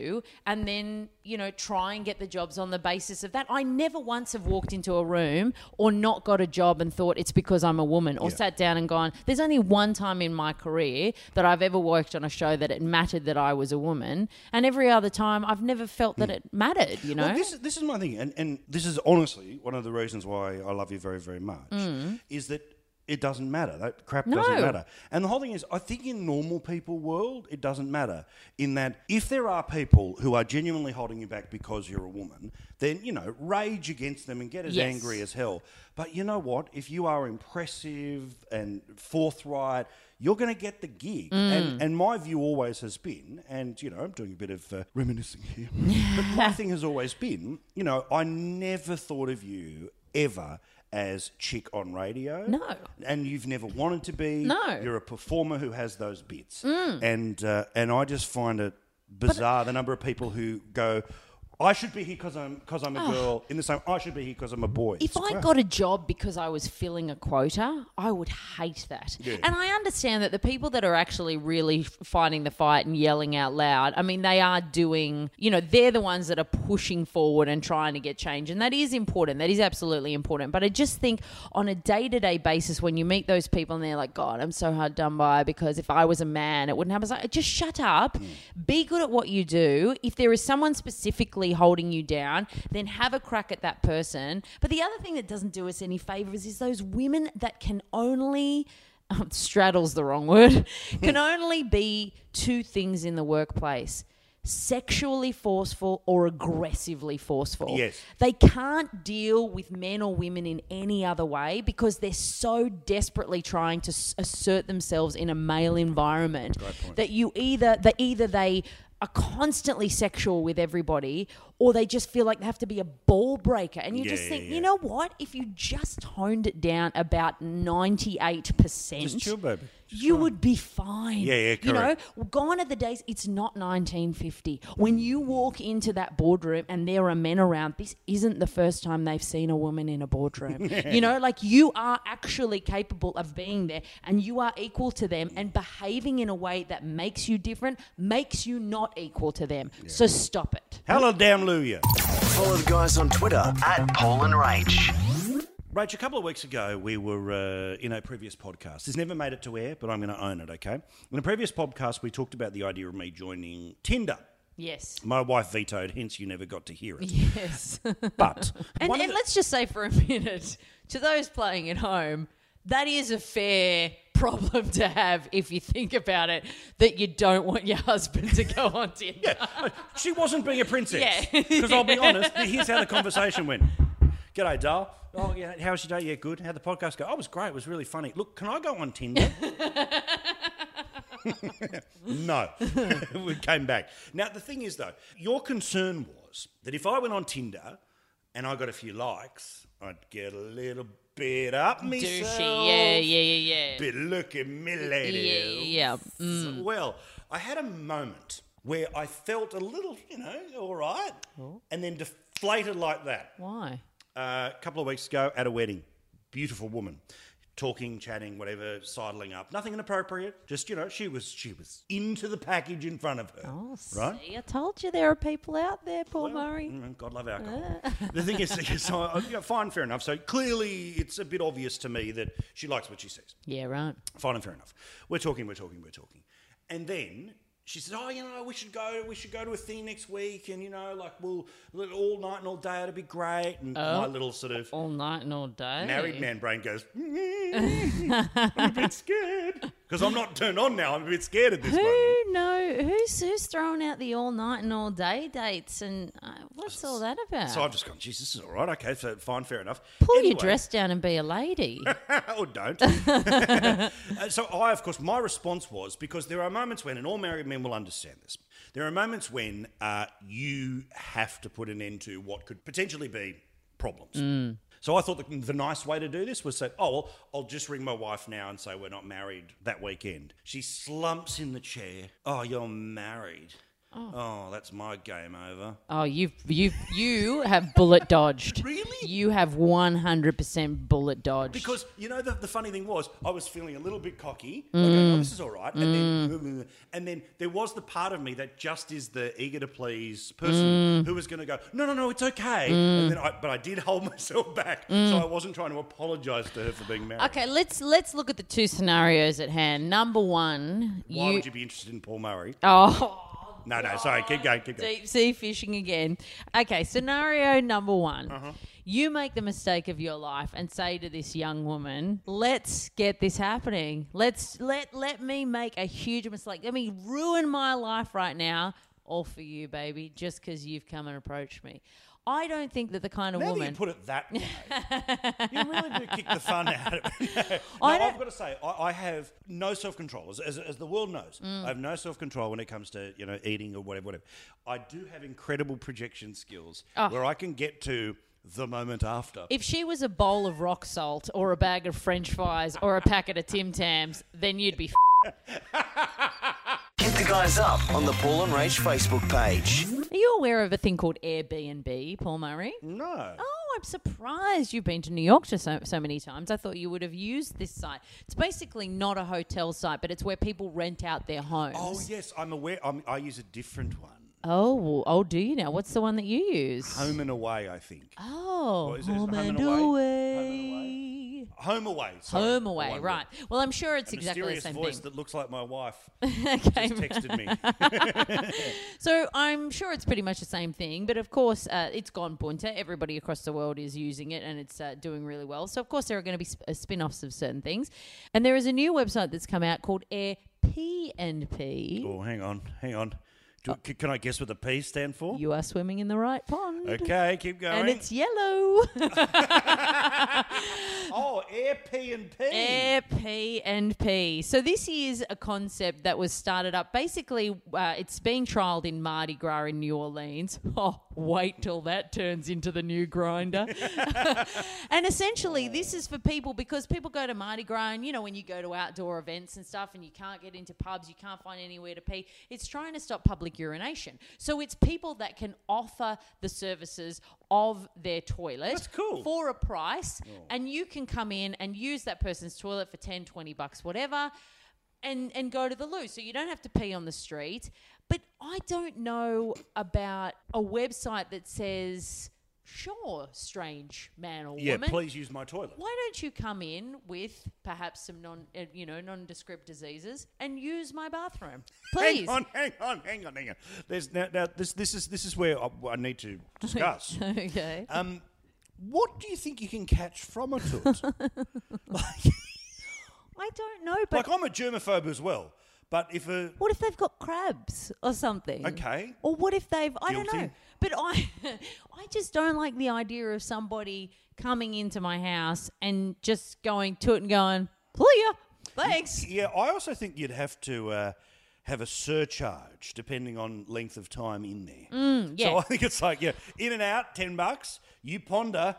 [SPEAKER 4] and then, you know, try and get the jobs on the basis of that. I never once have walked into a room or not got a job and thought it's because I'm a woman or
[SPEAKER 3] Yeah.
[SPEAKER 4] sat down and gone, there's only one time in my career that I've ever worked on a show that it mattered that I was a woman. And every other time I've never felt that hmm. it mattered, you know?
[SPEAKER 3] Well, this, is- this is my thing, and, and this is honestly one of the reasons why I love you very, very much, hmm. is that it doesn't matter. That crap doesn't
[SPEAKER 4] Mm.
[SPEAKER 3] Matter. And the whole thing is, I think in normal people world, it doesn't matter. In that, if there are people who are genuinely holding you back because you're a woman, then you know, rage against them and get as
[SPEAKER 4] Yes.
[SPEAKER 3] angry as hell. But you know what? If you are impressive and forthright. You're going to get the gig,
[SPEAKER 4] Mm.
[SPEAKER 3] and and my view always has been, and you know, I'm doing a bit of uh, reminiscing here, but my thing has always been, you know, I never thought of you ever as chick on radio.
[SPEAKER 4] No.
[SPEAKER 3] And you've never wanted to be.
[SPEAKER 4] No. Mm.
[SPEAKER 3] You're a performer who has those bits. And uh, and I just find it bizarre the number of people who go, I should be here because I'm because I'm a ah. girl. In the same, I should be here because I'm a boy.
[SPEAKER 4] If
[SPEAKER 3] It's
[SPEAKER 4] I
[SPEAKER 3] crap.
[SPEAKER 4] got a job because I was filling a quota, I would hate that.
[SPEAKER 3] Yeah.
[SPEAKER 4] And I understand that the people that are actually really fighting the fight and yelling out loud, I mean, they are doing, you know, they're the ones that are pushing forward and trying to get change. And that is important. That is absolutely important. But I just think on a day to day basis, when you meet those people and they're like, God, I'm so hard done by because if I was a man, it wouldn't happen. It's like, just shut up. Mm. Be good at what you do. If there is someone specifically holding you down, then have a crack at that person. But the other thing that doesn't do us any favors is those women that can only um, straddles the wrong word can only be two things in the workplace sexually forceful or aggressively forceful.
[SPEAKER 3] Yes.
[SPEAKER 4] They can't deal with men or women in any other way because they're so desperately trying to s- assert themselves in a male environment that you either that either they are constantly sexual with everybody or they just feel like they have to be a ball breaker and you
[SPEAKER 3] Yeah,
[SPEAKER 4] just
[SPEAKER 3] yeah,
[SPEAKER 4] think
[SPEAKER 3] yeah.
[SPEAKER 4] you know what if you just toned it down about 98%
[SPEAKER 3] Just chill, baby.
[SPEAKER 4] You would be fine.
[SPEAKER 3] Yeah, yeah,
[SPEAKER 4] You know, well, gone are the days. It's not 1950 when you walk into that boardroom and there are men around. This isn't the first time they've seen a woman in a boardroom. you know, like you are actually capable of being there, and you are equal to them, and behaving in a way that makes you different makes you not equal to them. So stop it.
[SPEAKER 3] Hallelujah.
[SPEAKER 2] Follow the guys on Twitter at Paul and Rach.
[SPEAKER 3] Rach, a couple of weeks ago, we were uh, in a previous podcast. This never made it to air, but I'm going to own it, okay? In a previous podcast, we talked about the idea of me joining Tinder.
[SPEAKER 4] Yes.
[SPEAKER 3] My wife vetoed, hence you never got to hear it.
[SPEAKER 4] Yes.
[SPEAKER 3] But
[SPEAKER 4] And, and
[SPEAKER 3] the-
[SPEAKER 4] let's just say for a minute to those playing at home, that is a fair problem to have if you think about it. That you don't want your husband to go on Tinder.
[SPEAKER 3] yeah, she wasn't being a princess.
[SPEAKER 4] Yeah.
[SPEAKER 3] Because I'll be honest, here's how the conversation went. G'day, Dale. Oh, yeah, how was your day? Yeah, good. How'd the podcast go? Oh, it was great. It was really funny. Look, can I go on Tinder? no. we came back. Now, the thing is, though, your concern was that if I went on Tinder and I got a few likes, I'd get a little bit up myself.
[SPEAKER 4] Douchey. Yeah, yeah, yeah, yeah.
[SPEAKER 3] Bit look at me, lady.
[SPEAKER 4] Yeah, yeah. Mm.
[SPEAKER 3] Well, I had a moment where I felt a little, you know, all right, oh. and then deflated like that.
[SPEAKER 4] Why?
[SPEAKER 3] Uh, a couple of weeks ago at a wedding, beautiful woman, talking, chatting, whatever, sidling up, nothing inappropriate. Just you know, she was she was into the package in front of her.
[SPEAKER 4] Oh,
[SPEAKER 3] right.
[SPEAKER 4] see, I told you there are people out there, Paul
[SPEAKER 3] Well,
[SPEAKER 4] Murray.
[SPEAKER 3] mm, God love alcohol. the thing is, so, uh, you know, fine, fair enough. So clearly, it's a bit obvious to me that she likes what she says.
[SPEAKER 4] Yeah, right.
[SPEAKER 3] Fine and fair enough. We're talking, we're talking, we're talking. And then she said, "Oh, you know, we should go. We should go to a thing next week, and you know, like we'll all night and all day. It'd be great." And my little sort of
[SPEAKER 4] All night and all day.
[SPEAKER 3] married man brain goes, "Mm, "I'm a bit scared because I'm not turned on now. I'm a bit scared at this moment."
[SPEAKER 4] Who know who's who's throwing out the all night and all day dates and what's all that about?
[SPEAKER 3] So I've just gone, "Jesus, this is all right. Okay, so fine, fair enough."
[SPEAKER 4] Pull
[SPEAKER 3] Anyway-
[SPEAKER 4] your dress down and be a lady.
[SPEAKER 3] or don't. Uh, so I, of course, my response was because there are moments when, and all married men will understand this. There are moments when uh, you have to put an end to what could potentially be problems. So I thought the, the nice way to do this was say, "Oh, well, I'll just ring my wife now and say we're not married that weekend." She slumps in the chair. "Oh, you're married." Oh, that's my game over.
[SPEAKER 4] Oh, you've you you have bullet dodged.
[SPEAKER 3] Really?
[SPEAKER 4] You have one hundred percent bullet dodged.
[SPEAKER 3] Because you know the, the funny thing was I was feeling a little bit cocky.
[SPEAKER 4] Mm.
[SPEAKER 3] Like, oh, this is all right, and then and then there was the part of me that just is the eager to please person
[SPEAKER 4] Mm.
[SPEAKER 3] who was going to go, no, no, no, it's okay. And then I, but I did hold myself back,
[SPEAKER 4] Mm.
[SPEAKER 3] so I wasn't trying to apologise to her for being married.
[SPEAKER 4] okay, let's let's look at the two scenarios at hand. Number one,
[SPEAKER 3] Why
[SPEAKER 4] you
[SPEAKER 3] would you be interested in Paul Murray?
[SPEAKER 4] oh
[SPEAKER 3] No, no, sorry, keep going, keep going.
[SPEAKER 4] deep sea fishing again. Okay, scenario number one.
[SPEAKER 3] Uh-huh.
[SPEAKER 4] You make the mistake of your life and say to this young woman, "Let's get this happening. Let's let let me make a huge mistake. Let me ruin my life right now, all for you, baby, just because you've come and approached me." I don't think that the kind of
[SPEAKER 3] Now that
[SPEAKER 4] woman.
[SPEAKER 3] you put it that way, you really do kick the fun out of it. no,
[SPEAKER 4] I
[SPEAKER 3] I've got to say, I, I have no self control. As, as, as the world knows,
[SPEAKER 4] Mm.
[SPEAKER 3] I have no self control when it comes to you know eating or whatever, whatever. I do have incredible projection skills
[SPEAKER 4] Oh.
[SPEAKER 3] where I can get to the moment after.
[SPEAKER 4] if she was a bowl of rock salt or a bag of French fries or a packet of Tim Tams, then you'd be.
[SPEAKER 2] Hit the guys up on the Paul and Rach Facebook page.
[SPEAKER 4] Are you aware of a thing called Airbnb, Paul Murray?
[SPEAKER 3] no.
[SPEAKER 4] Oh, I'm surprised you've been to New York to so, so many times. I thought you would have used this site. It's basically not a hotel site, but it's where people rent out their homes.
[SPEAKER 3] Oh yes, I'm aware. I'm, I use a different one.
[SPEAKER 4] Oh, well, oh, do you now? What's the one that you use?
[SPEAKER 3] Home and away, I think.
[SPEAKER 4] Oh,
[SPEAKER 3] What is it?
[SPEAKER 4] home,
[SPEAKER 3] Home
[SPEAKER 4] and
[SPEAKER 3] and Away? Home away. sorry,
[SPEAKER 4] Home away, right?
[SPEAKER 3] word.
[SPEAKER 4] Well, I'm sure it's
[SPEAKER 3] A
[SPEAKER 4] exactly the
[SPEAKER 3] mysterious
[SPEAKER 4] same
[SPEAKER 3] voice
[SPEAKER 4] thing.
[SPEAKER 3] that looks like my wife
[SPEAKER 4] Okay.
[SPEAKER 3] just texted me.
[SPEAKER 4] So I'm sure it's pretty much the same thing, but of course uh, it's gone bunta. Everybody across the world is using it, and it's uh, doing really well. So of course there are going to be sp- uh, spin-offs of certain things, and there is a new website that's come out called Air P and P.
[SPEAKER 3] oh, hang on, hang on. Do, c- can I guess what the P stand for?
[SPEAKER 4] You are swimming in the right pond.
[SPEAKER 3] Okay, keep going.
[SPEAKER 4] And it's yellow.
[SPEAKER 3] oh, Air P and P.
[SPEAKER 4] Air P and P. So this is a concept that was started up. Basically, uh, it's being trialed in Mardi Gras in New Orleans. Oh, wait till that turns into the new Grindr. and essentially, this is for people because people go to Mardi Gras, and you know when you go to outdoor events and stuff, and you can't get into pubs, you can't find anywhere to pee. It's trying to stop public urination. So it's people that can offer the services of their toilet
[SPEAKER 3] That's cool.
[SPEAKER 4] for a price and you can come in and use that person's toilet for 10 20 bucks whatever and and go to the loo so you don't have to pee on the street but i don't know about a website that says sure strange man or
[SPEAKER 3] yeah,
[SPEAKER 4] woman Yeah,
[SPEAKER 3] please use my toilet.
[SPEAKER 4] why don't you come in with perhaps some non uh, you know nondescript diseases and use my bathroom please
[SPEAKER 3] Hang on, hang on, hang on, hang on. There's now, now this this is this is where I, I need to discuss.
[SPEAKER 4] okay
[SPEAKER 3] um, what do you think you can catch from a toot?
[SPEAKER 4] i don't know but
[SPEAKER 3] like I'm a germaphobe as well, but if a
[SPEAKER 4] What if they've got crabs or something?
[SPEAKER 3] Okay.
[SPEAKER 4] Or what if they've I don't know. But I I just don't like the idea of somebody coming into my house and just going to it and going, "Clear. Thanks."
[SPEAKER 3] yeah, I also think you'd have to. Uh, have a surcharge depending on length of time in there. So
[SPEAKER 4] Mm, yeah.
[SPEAKER 3] I think it's like, yeah, in and out, 10 bucks. You ponder,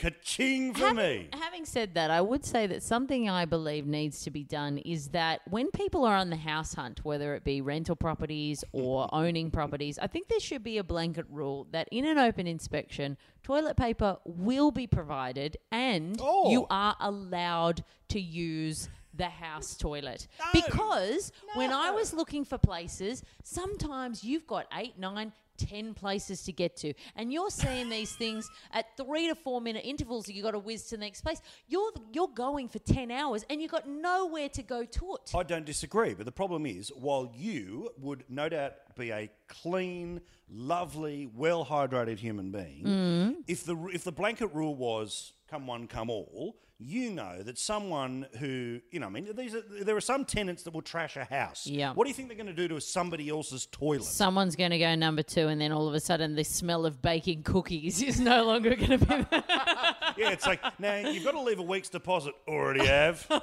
[SPEAKER 3] ka-ching for
[SPEAKER 4] having,
[SPEAKER 3] me.
[SPEAKER 4] having said that, I would say that something I believe needs to be done is that when people are on the house hunt, whether it be rental properties or owning properties, I think there should be a blanket rule that in an open inspection, toilet paper will be provided and
[SPEAKER 3] Oh.
[SPEAKER 4] you are allowed to use the house toilet. Because when I was looking for places, sometimes you've got eight, nine, ten places to get to, and you're seeing these things at three to four minute intervals. You've got to whiz to the next place. You're you're going for ten hours, and you've got nowhere to go to it.
[SPEAKER 3] I don't disagree, but the problem is, while you would no doubt be a clean, lovely, well hydrated human being,
[SPEAKER 4] Mm.
[SPEAKER 3] if the if the blanket rule was come one, come all, you know that someone who you know, I mean, these are, there are some tenants that will trash a house.
[SPEAKER 4] Yeah.
[SPEAKER 3] What do you think they're going to do to somebody else's toilet?
[SPEAKER 4] Someone's going to go number two, and then all of a sudden, the smell of baking cookies is no longer going to be there.
[SPEAKER 3] yeah, it's like now you've got to leave a week's deposit. Already have.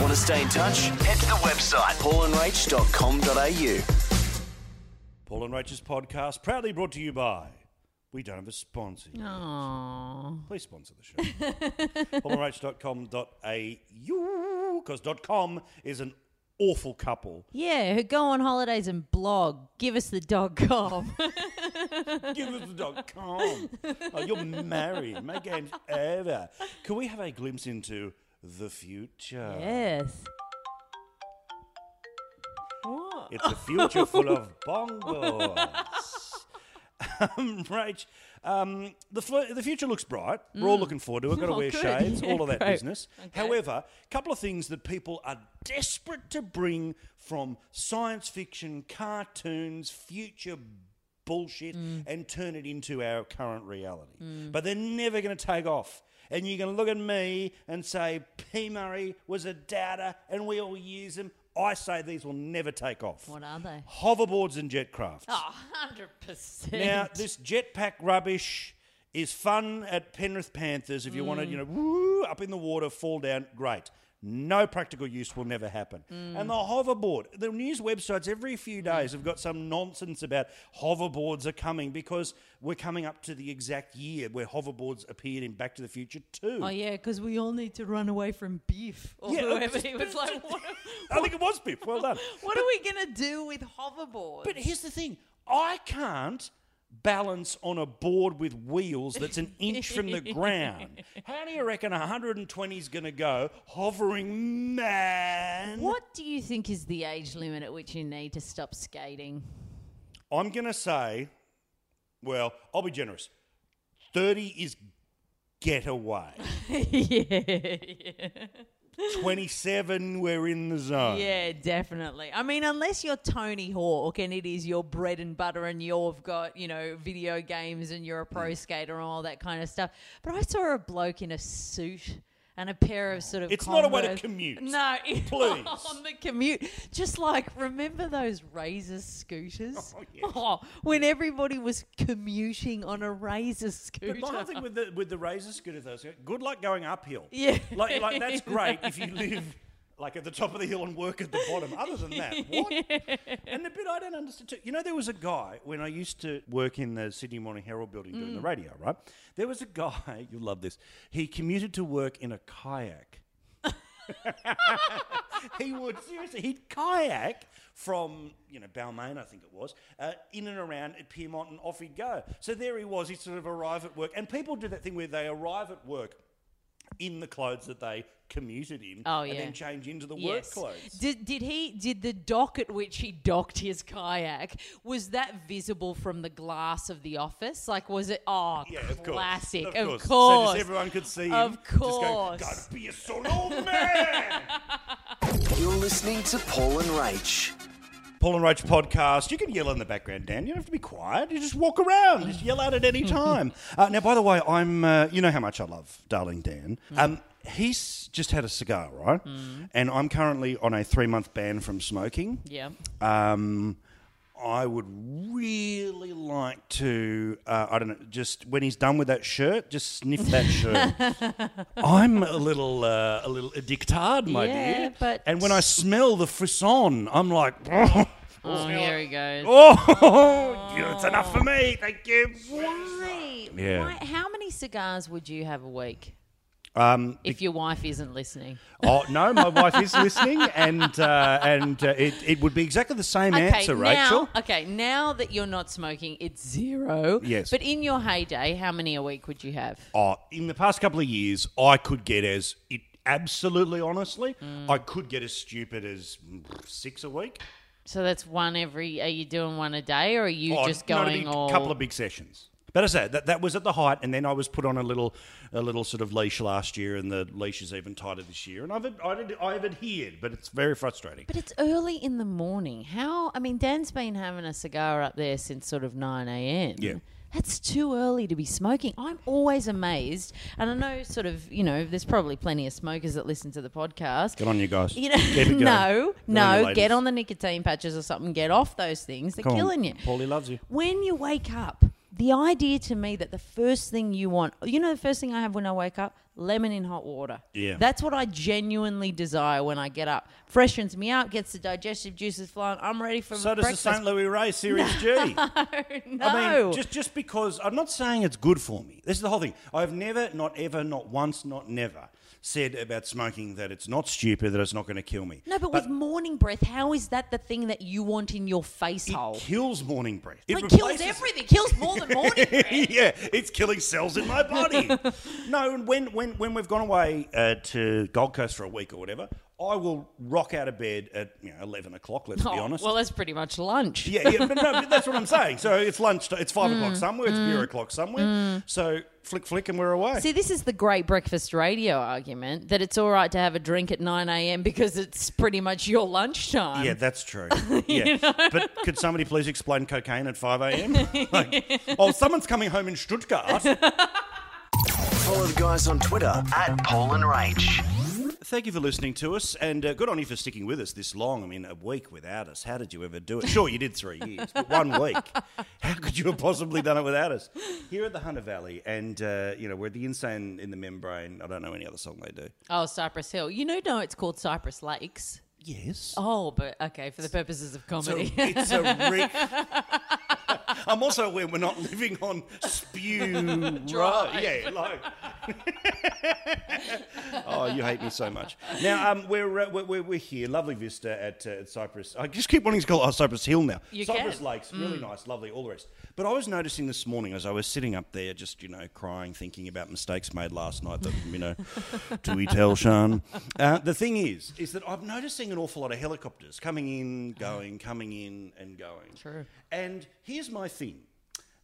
[SPEAKER 2] Want to stay in touch? Head to the website paulandrach.com.au.
[SPEAKER 3] Paul and Rachel's podcast proudly brought to you by. We don't have a sponsor. yet.
[SPEAKER 4] Aww.
[SPEAKER 3] Please sponsor the show. paulandrach.com.au because dot .com is an awful couple.
[SPEAKER 4] Yeah, who go on holidays and blog. Give us the dog com.
[SPEAKER 3] Give us the dot .com. Oh, you're married. My game's over. Can we have a glimpse into the future?
[SPEAKER 4] yes.
[SPEAKER 3] It's a future full of bongos. um, Rach, um, the, fl- the future looks bright. We're all looking forward to it. Got to
[SPEAKER 4] Oh,
[SPEAKER 3] wear
[SPEAKER 4] good.
[SPEAKER 3] shades,
[SPEAKER 4] Yeah,
[SPEAKER 3] all of that
[SPEAKER 4] great.
[SPEAKER 3] business. However, a couple of things that people are desperate to bring from science fiction, cartoons, future bullshit,
[SPEAKER 4] Mm.
[SPEAKER 3] and turn it into our current reality. But they're never going to take off. And you're going to look at me and say, P. Murray was a doubter and we all use them. I say these will never take off.
[SPEAKER 4] What are they?
[SPEAKER 3] Hoverboards and jet crafts.
[SPEAKER 4] Oh, 100%.
[SPEAKER 3] Now, this jetpack rubbish is fun at Penrith Panthers if you want to, mm. you know, woo, up in the water, fall down, great. No practical use will never happen. And the hoverboard, the news websites every few mm. days have got some nonsense about hoverboards are coming because we're coming up to the exact year where hoverboards appeared in Back to the Future 2.
[SPEAKER 4] Oh, yeah, because we all need to run away from Biff. Or
[SPEAKER 3] Yeah,
[SPEAKER 4] whoever. He was like, what,
[SPEAKER 3] I think it was Biff. Well done.
[SPEAKER 4] what are we going to do with hoverboards?
[SPEAKER 3] But here's the thing I can't balance on a board with wheels that's an inch from the ground. How do you reckon 120 is going to go hovering, man?
[SPEAKER 4] what do you think is the age limit at which you need to stop skating?
[SPEAKER 3] I'm going to say, well, I'll be generous. 30 is get away.
[SPEAKER 4] yeah.
[SPEAKER 3] 27, we're in the zone.
[SPEAKER 4] Yeah, definitely. I mean, unless you're Tony Hawk and it is your bread and butter and you've got, you know, video games and you're a pro mm. skater and all that kind of stuff. But I saw a bloke in a suit and a pair of sort of.
[SPEAKER 3] It's not a way to commute.
[SPEAKER 4] No,
[SPEAKER 3] Please.
[SPEAKER 4] on the commute. Just like remember those razor scooters?
[SPEAKER 3] Oh, yes.
[SPEAKER 4] Oh, when everybody was commuting on a razor scooter.
[SPEAKER 3] But my thing with the with the razor scooter though, good luck going uphill.
[SPEAKER 4] Yeah.
[SPEAKER 3] like, like that's great if you live like at the top of the hill and work at the bottom. Other than that, what? And the bit I don't understand too, you know, there was a guy when I used to work in the Sydney Morning Herald building doing the radio, right? There was a guy, you'll love this. He commuted to work in a kayak. he would seriously he'd kayak from you know Balmain I think it was uh, in and around at Pyrmont and off he'd go so there he was he'd sort of arrive at work and people do that thing where they arrive at work in the clothes that they commuted in
[SPEAKER 4] Oh,
[SPEAKER 3] and
[SPEAKER 4] yeah.
[SPEAKER 3] then change into the work clothes
[SPEAKER 4] Did, did he did the dock at which he docked his kayak was that visible from the glass of the office? Like was it oh
[SPEAKER 3] yeah of course
[SPEAKER 4] classic.
[SPEAKER 3] of
[SPEAKER 4] Of
[SPEAKER 3] course,
[SPEAKER 4] course.
[SPEAKER 3] So just everyone could see him
[SPEAKER 4] Of
[SPEAKER 3] just going,
[SPEAKER 4] course.
[SPEAKER 3] gotta be a solo man
[SPEAKER 2] You're listening to Paul and Rach.
[SPEAKER 3] Paul and Rach podcast. You can yell in the background, Dan. You don't have to be quiet. You just walk around. Just yell out at any time. uh, now, by the way, I'm. Uh, you know how much I love darling Dan. Um, he's just had a cigar, right? And I'm currently on a three month ban from smoking.
[SPEAKER 4] Yeah.
[SPEAKER 3] Um, I would really like to. Uh, I don't know. Just when he's done with that shirt, just sniff that shirt. I'm a little, uh, a little addictard, my
[SPEAKER 4] Yeah,
[SPEAKER 3] dear.
[SPEAKER 4] but-
[SPEAKER 3] and when I smell the frisson, I'm like.
[SPEAKER 4] Oh, here he goes.
[SPEAKER 3] Oh, it's enough for me. Thank you.
[SPEAKER 4] Why?
[SPEAKER 3] Yeah.
[SPEAKER 4] Why? How many cigars would you have a week
[SPEAKER 3] Um,
[SPEAKER 4] if your wife isn't listening?
[SPEAKER 3] oh no, my wife is listening, and uh, and uh, it, it would be exactly the same answer,
[SPEAKER 4] now,
[SPEAKER 3] Rachel.
[SPEAKER 4] Okay, now that you're not smoking, it's zero.
[SPEAKER 3] Yes.
[SPEAKER 4] But in your heyday, how many a week would you have?
[SPEAKER 3] Oh, in the past couple of years, I could get as it absolutely honestly, I could get as stupid as mm, six a week.
[SPEAKER 4] So that's one every. Are you doing one a day, or are you
[SPEAKER 3] Oh,
[SPEAKER 4] just going all?
[SPEAKER 3] a couple of big sessions. But as I said, that, that was at the height, and then I was put on a little, a little sort of leash last year, and the leash is even tighter this year, and I've, I've, I've adhered, but it's very frustrating.
[SPEAKER 4] But it's early in the morning. How? I mean, Dan's been having a cigar up there since sort of nine a.m.
[SPEAKER 3] Yeah.
[SPEAKER 4] That's too early to be smoking. I'm always amazed, and I know, sort of, you know, there's probably plenty of smokers that listen to the podcast.
[SPEAKER 3] Get on, you guys.
[SPEAKER 4] You know,
[SPEAKER 3] Keep it going.
[SPEAKER 4] no,
[SPEAKER 3] Get
[SPEAKER 4] no,
[SPEAKER 3] ladies.
[SPEAKER 4] get on the nicotine patches or something. Get off those things. They're
[SPEAKER 3] Come on.
[SPEAKER 4] killing you.
[SPEAKER 3] Paulie loves you.
[SPEAKER 4] When you wake up, the idea to me that the first thing you want, you know, the first thing I have when I wake up, lemon in hot water.
[SPEAKER 3] Yeah.
[SPEAKER 4] That's what I genuinely desire when I get up. Freshens me up, gets the digestive juices flowing. I'm ready for
[SPEAKER 3] So does the St. Louis Ray Series G.
[SPEAKER 4] no.
[SPEAKER 3] I mean, just just because I'm not saying it's good for me. This is the whole thing. I've never, not ever, not once, not never said about smoking that it's not stupid, that it's not going to kill me.
[SPEAKER 4] no, but, with morning breath, how is that the thing that you want in your face
[SPEAKER 3] it
[SPEAKER 4] hole?
[SPEAKER 3] It kills morning breath. It
[SPEAKER 4] It kills everything. Kills more than morning breath.
[SPEAKER 3] yeah, it's killing cells in my body. no, and when, when, when we've gone away uh, to Gold Coast for a week or whatever, I will rock out of bed at you know eleven o'clock. Let's be
[SPEAKER 4] Oh,
[SPEAKER 3] honest.
[SPEAKER 4] well, that's pretty much lunch.
[SPEAKER 3] Yeah, yeah, but no, but that's what I'm saying. So it's lunch. It's five
[SPEAKER 4] Mm.
[SPEAKER 3] o'clock somewhere. It's beer o'clock somewhere. So flick, flick, and we're away.
[SPEAKER 4] See, this is the great breakfast radio argument that it's all right to have a drink at 9 a.m. because it's pretty much your lunchtime.
[SPEAKER 3] yeah, that's true. Yeah, but could somebody please explain cocaine at five a.m.? like, oh, someone's coming home in Stuttgart.
[SPEAKER 2] Follow the guys on Twitter at Paul and Rach.
[SPEAKER 3] Thank you for listening to us, and uh, good on you for sticking with us this long. I mean, a week without us. How did you ever do it? Sure, you did three years, but one week. How could you have possibly done it without us? Here at the Hunter Valley, and uh, you know, we're the insane in the membrane. I don't know any other song they do.
[SPEAKER 4] Oh, Cypress Hill. You know, no, it's called Cypress Lakes.
[SPEAKER 3] Yes.
[SPEAKER 4] Oh, but okay, for the purposes of
[SPEAKER 3] So
[SPEAKER 4] comedy.
[SPEAKER 3] it's a re- I'm also aware we're not living on spew
[SPEAKER 4] Dry.
[SPEAKER 3] Yeah, like. oh, you hate me so much. Now, um, we're, uh, we're, we're here, lovely vista at, uh, at Cypress. I just keep wanting to call it oh, Cypress Hill now.
[SPEAKER 4] You
[SPEAKER 3] Cypress
[SPEAKER 4] can.
[SPEAKER 3] Lakes, really nice, lovely, all the rest. But I was noticing this morning as I was sitting up there, just you know, crying, thinking about mistakes made last night. That you know, do we tell Sean? Uh, the thing is, is that I'm noticing an awful lot of helicopters coming in, going, coming in, and going.
[SPEAKER 4] True.
[SPEAKER 3] And here's my thing.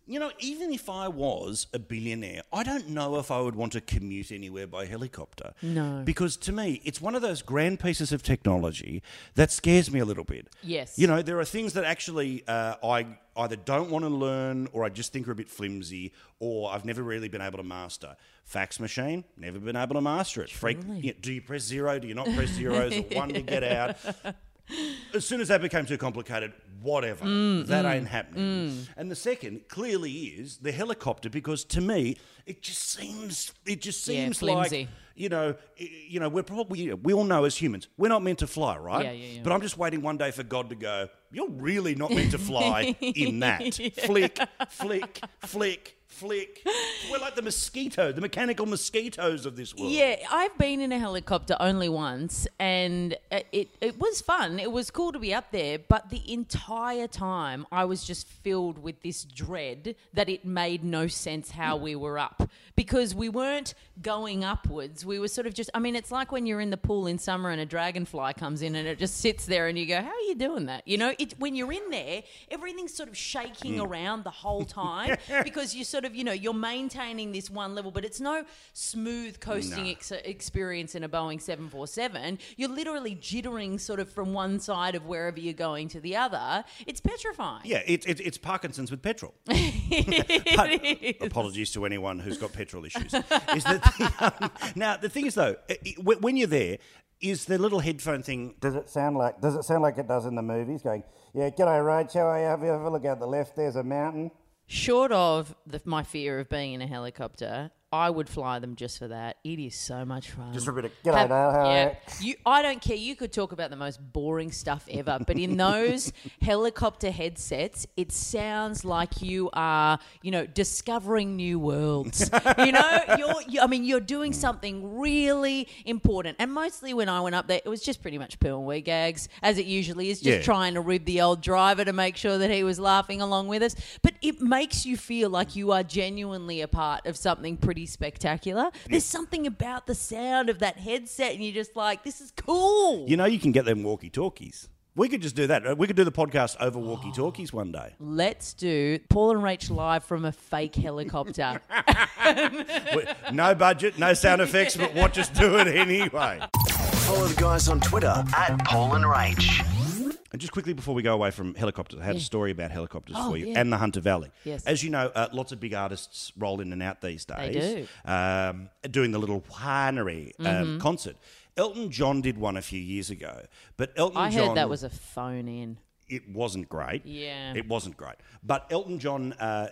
[SPEAKER 3] you know, even if I was a billionaire, I don't know if I would want to commute anywhere by helicopter.
[SPEAKER 4] No.
[SPEAKER 3] Because to me, it's one of those grand pieces of technology that scares me a little bit.
[SPEAKER 4] Yes.
[SPEAKER 3] You know, there are things that actually uh, I either don't want to learn or I just think are a bit flimsy or I've never really been able to master. Fax machine, never been able to master it. Freak, you know, do you press zero? Do you not press zero? Is one to get out? As soon as that became too complicated, whatever,
[SPEAKER 4] Mm,
[SPEAKER 3] that ain't happening. And the second clearly is the helicopter because to me it just seems it just seems
[SPEAKER 4] flimsy.
[SPEAKER 3] like you know you know we're probably we all know as humans we're not meant to fly, right?
[SPEAKER 4] Yeah, yeah, yeah.
[SPEAKER 3] But I'm just waiting one day for God to go. You're really not meant to fly in that. Flick, flick, flick. Flick. We're like the mosquito, the mechanical mosquitoes of this world.
[SPEAKER 4] Yeah, I've been in a helicopter only once, and it, it it was fun. It was cool to be up there, but the entire time I was just filled with this dread that it made no sense how we were up because we weren't going upwards. We were sort of just. I mean, it's like when you're in the pool in summer and a dragonfly comes in and it just sits there, and you go, "How are you doing that?" You know, it when you're in there, everything's sort of shaking mm. around the whole time because you sort of, you know, you're maintaining this one level, but it's no smooth coasting ex- experience in a Boeing 747. You're literally jittering sort of from one side of wherever you're going to the other. It's petrifying.
[SPEAKER 3] Yeah, it, it, it's Parkinson's with petrol. Apologies to anyone who's got petrol issues. Is that the, um, now the thing is though, i- i- when you're there, is the little headphone thing?
[SPEAKER 6] Does it sound like? Does it sound like it does in the movies? Going, yeah, g'day, Rach. How are you? Have you ever look out the left? There's a mountain.
[SPEAKER 4] Short of the, my fear of being in a helicopter, I would fly them just for that. It is so much fun.
[SPEAKER 6] Just for a bit of g'day,
[SPEAKER 4] Have-
[SPEAKER 6] Dale. How
[SPEAKER 4] yeah,
[SPEAKER 6] you?
[SPEAKER 4] you. I don't care. You could talk about the most boring stuff ever, but in those helicopter headsets, it sounds like you are, you know, discovering new worlds. you know, you're. You, I mean, you're doing something really important. And mostly when I went up there, it was just pretty much poo and wee gags, as it usually is. Just
[SPEAKER 3] Yeah.
[SPEAKER 4] trying to rib the old driver to make sure that he was laughing along with us. But it makes you feel like you are genuinely a part of something pretty spectacular. There's something about the sound of that headset, and you're just like, this is cool.
[SPEAKER 3] You know, you can get them walkie talkies. We could just do that. We could do the podcast over oh. walkie talkies one day.
[SPEAKER 4] Let's do Paul and Rach live from a fake helicopter.
[SPEAKER 3] We- no budget, no sound effects, but what? Just do it anyway.
[SPEAKER 2] Follow the guys on Twitter at Paul and Rach.
[SPEAKER 3] And just quickly before we go away from helicopters, I had a story about helicopters
[SPEAKER 4] Oh,
[SPEAKER 3] for you
[SPEAKER 4] yeah.
[SPEAKER 3] and the Hunter Valley.
[SPEAKER 4] Yes.
[SPEAKER 3] As you know, uh, lots of big artists roll in and out these days. They do. Um, doing the little winery
[SPEAKER 4] Mm-hmm.
[SPEAKER 3] um, concert. Elton John did one a few years ago, but Elton
[SPEAKER 4] I
[SPEAKER 3] John.
[SPEAKER 4] heard that was a phone in.
[SPEAKER 3] it wasn't great.
[SPEAKER 4] Yeah.
[SPEAKER 3] It wasn't great. But Elton John, uh,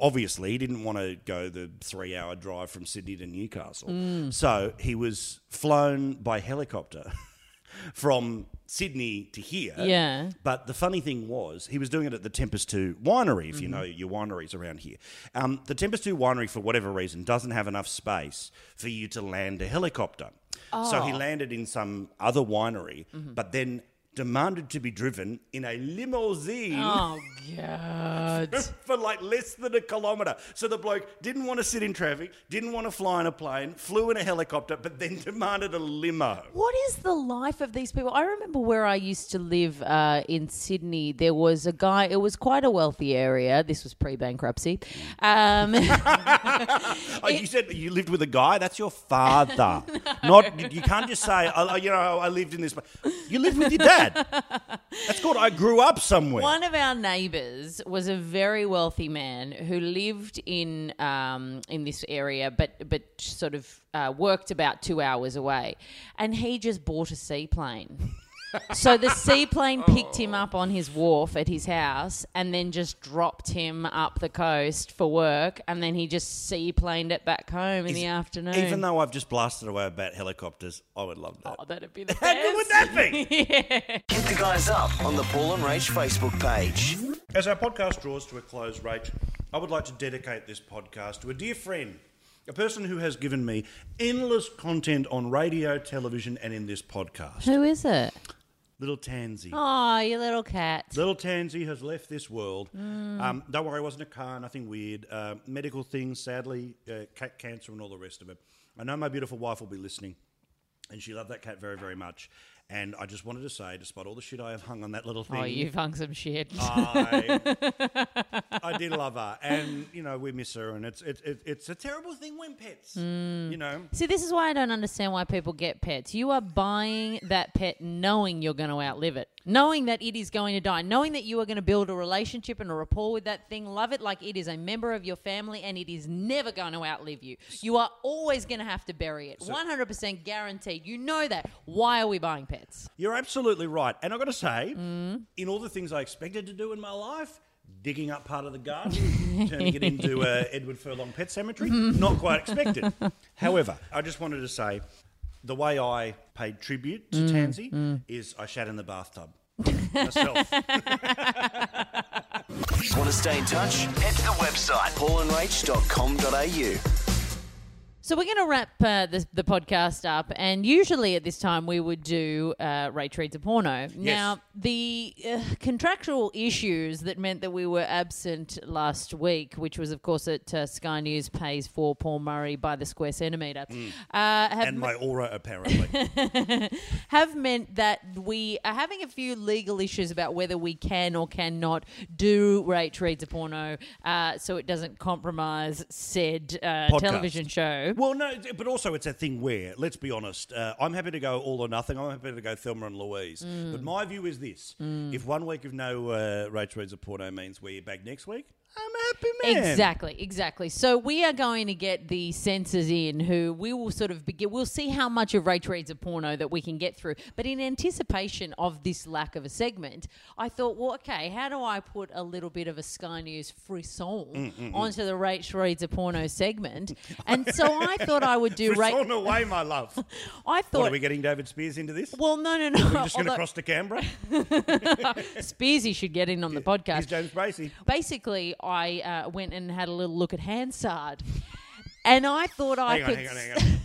[SPEAKER 3] obviously, he didn't want to go the three hour drive from Sydney to Newcastle.
[SPEAKER 4] Mm.
[SPEAKER 3] So he was flown by helicopter from Sydney to here.
[SPEAKER 4] Yeah.
[SPEAKER 3] But the funny thing was, he was doing it at the Tempus Two winery, if
[SPEAKER 4] Mm-hmm.
[SPEAKER 3] you know your wineries around here. Um, the Tempus Two winery, for whatever reason, doesn't have enough space for you to land a helicopter. So
[SPEAKER 4] Oh.
[SPEAKER 3] he landed in some other winery,
[SPEAKER 4] Mm-hmm.
[SPEAKER 3] but then demanded to be driven in a limousine
[SPEAKER 4] Oh, God.
[SPEAKER 3] for like less than a kilometre. So the bloke didn't want to sit in traffic, didn't want to fly in a plane, flew in a helicopter, but then demanded a limo.
[SPEAKER 4] What is the life of these people? I remember where I used to live uh, in Sydney. There was a guy. It was quite a wealthy area. This was pre-bankruptcy. Um,
[SPEAKER 3] Oh, you said you lived with a guy. That's your father. Not you can't just say, oh, you know, I lived in this. pla-" You lived with your dad. That's called I grew up somewhere.
[SPEAKER 4] one of our neighbours was a very wealthy man who lived in um, in this area, but but sort of uh, worked about two hours away, and he just bought a seaplane. So the seaplane picked him oh. up on his wharf at his house and then just dropped him up the coast for work and then he just seaplaned it back home in the afternoon.
[SPEAKER 3] Even though I've just blasted away about helicopters, I would love that.
[SPEAKER 4] oh, that'd be the best.
[SPEAKER 3] How good would that be?
[SPEAKER 2] Hit the guys up on the Paul and Rach Facebook page.
[SPEAKER 3] As our podcast draws to a close, Rach, I would like to dedicate this podcast to a dear friend, a person who has given me endless content on radio, television, and in this podcast.
[SPEAKER 4] Who is it?
[SPEAKER 3] Little Tansy.
[SPEAKER 4] Oh, your little cat.
[SPEAKER 3] Little Tansy has left this world. Um, don't worry, it wasn't a car, nothing weird. Uh, medical things, sadly, uh, cat cancer and all the rest of it. I know my beautiful wife will be listening, and she loved that cat very, very much. And I just wanted to say, despite all the shit I have hung on that little thing,
[SPEAKER 4] Oh, you've hung some shit.
[SPEAKER 3] I, I did love her, and you know we miss her, and it's it's it's, it's a terrible thing when pets,
[SPEAKER 4] Mm.
[SPEAKER 3] you know.
[SPEAKER 4] See, this is why I don't understand why people get pets. You are buying that pet knowing you're going to outlive it, knowing that it is going to die, knowing that you are going to build a relationship and a rapport with that thing, love it like it is a member of your family, and it is never going to outlive you. You are always going to have to bury it. 100% guaranteed. You know that. Why are we buying pets?
[SPEAKER 3] You're absolutely right, and I've got to say,
[SPEAKER 4] Mm.
[SPEAKER 3] in all the things I expected to do in my life. Digging up part of the garden, turning it into uh, Edward Furlong Pet Cemetery, not quite expected. However, I just wanted to say the way I paid tribute
[SPEAKER 4] Mm,
[SPEAKER 3] to Tansy is I shat in the bathtub myself.
[SPEAKER 2] Want to stay in touch? Head to the website paulandrach.com.au.
[SPEAKER 4] So we're going to wrap uh, the, the podcast up, and usually at this time we would do uh, Rach reads a porno. Now the uh, contractual issues that meant that we were absent last week, which was of course that uh, Sky News pays for Paul Murray by the square centimetre, uh, have
[SPEAKER 3] and my aura, apparently.
[SPEAKER 4] have meant that we are having a few legal issues about whether we can or cannot do Rach reads a porno, uh, so it doesn't compromise said uh, television show.
[SPEAKER 3] Well, no, but also it's a thing where, let's be honest, uh, I'm happy to go all or nothing. I'm happy to go Thelma and Louise.
[SPEAKER 4] Mm.
[SPEAKER 3] But my view is this: if one week of no uh, Rach reads a porno means we're back next week, I'm a happy man.
[SPEAKER 4] Exactly, exactly. So we are going to get the censors in who we will sort of begin. We'll see how much of Rach reads a porno that we can get through. But in anticipation of this lack of a segment, I thought, well, okay, how do I put a little bit of a Sky News frisson
[SPEAKER 3] Mm,
[SPEAKER 4] onto the Rach reads a porno segment? And so I thought I would do
[SPEAKER 3] Frisson
[SPEAKER 4] Rach.
[SPEAKER 3] away, my love.
[SPEAKER 4] I
[SPEAKER 3] what,
[SPEAKER 4] thought.
[SPEAKER 3] are we getting David Speers into this?
[SPEAKER 4] well, no, no, no.
[SPEAKER 3] We're just going to cross to Canberra.
[SPEAKER 4] Speersy should get in on the podcast.
[SPEAKER 3] Here's James Bracey.
[SPEAKER 4] basically, I uh, went and had a little look at Hansard, and I thought I
[SPEAKER 3] Hang on,
[SPEAKER 4] could.
[SPEAKER 3] hang on, hang on. A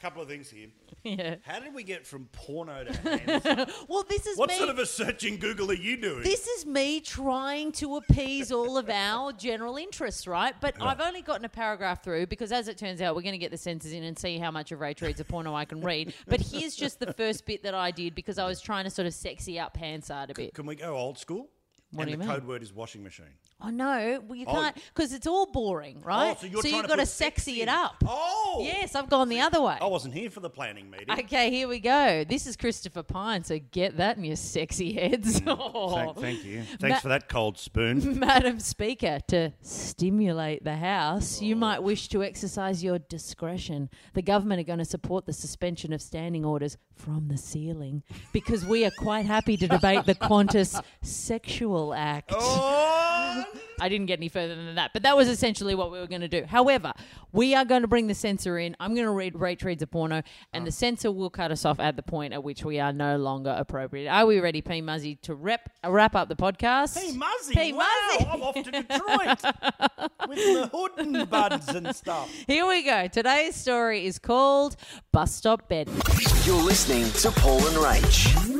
[SPEAKER 3] couple of things here.
[SPEAKER 4] Yeah.
[SPEAKER 3] How did we get from porno to Hansard?
[SPEAKER 4] Well, this is
[SPEAKER 3] what
[SPEAKER 4] me.
[SPEAKER 3] sort of a search in Google are you doing?
[SPEAKER 4] this is me trying to appease all of our general interests, right? But I've only gotten a paragraph through because, as it turns out, we're going to get the censors in and see how much of Rach reads a porno I can read. But here's just the first bit that I did because I was trying to sort of sexy up Hansard a bit.
[SPEAKER 3] Can we go old school?
[SPEAKER 4] What
[SPEAKER 3] and
[SPEAKER 4] do you
[SPEAKER 3] the
[SPEAKER 4] mean?
[SPEAKER 3] code word is washing machine.
[SPEAKER 4] Oh no, well, you
[SPEAKER 3] Oh.
[SPEAKER 4] can't because it's all boring, oh, right?
[SPEAKER 3] Oh, so you're trying
[SPEAKER 4] you've
[SPEAKER 3] to
[SPEAKER 4] got to
[SPEAKER 3] put
[SPEAKER 4] sexy
[SPEAKER 3] sexy
[SPEAKER 4] it
[SPEAKER 3] in.
[SPEAKER 4] up.
[SPEAKER 3] Oh!
[SPEAKER 4] Yes, I've gone the other way.
[SPEAKER 3] I wasn't here for the planning meeting.
[SPEAKER 4] Okay, here we go. This is Christopher Pyne, so get that in your sexy heads. Oh.
[SPEAKER 3] Thank, thank you. Thanks for that cold spoon.
[SPEAKER 4] Madam Speaker, to stimulate the House, you might oh. wish to exercise your discretion. The government are going to support the suspension of standing orders from the ceiling because we are quite happy to debate the Qantas Sexual Act.
[SPEAKER 3] oh!
[SPEAKER 4] I didn't get any further than that, but that was essentially what we were going to do. However, we are going to bring the censor in. I'm going to read Rach reads a porno, and the oh. censor will cut us off at the point at which we are no longer appropriate. Are we ready, P Muzzy, to wrap, wrap up the podcast?
[SPEAKER 3] Hey, Muzzy!
[SPEAKER 4] P.
[SPEAKER 3] wow,
[SPEAKER 4] Muzzy.
[SPEAKER 3] I'm off to Detroit with the hood and buds and stuff.
[SPEAKER 4] Here we go. Today's story is called Bus Stop Bed.
[SPEAKER 2] You're listening to Paul and Rach.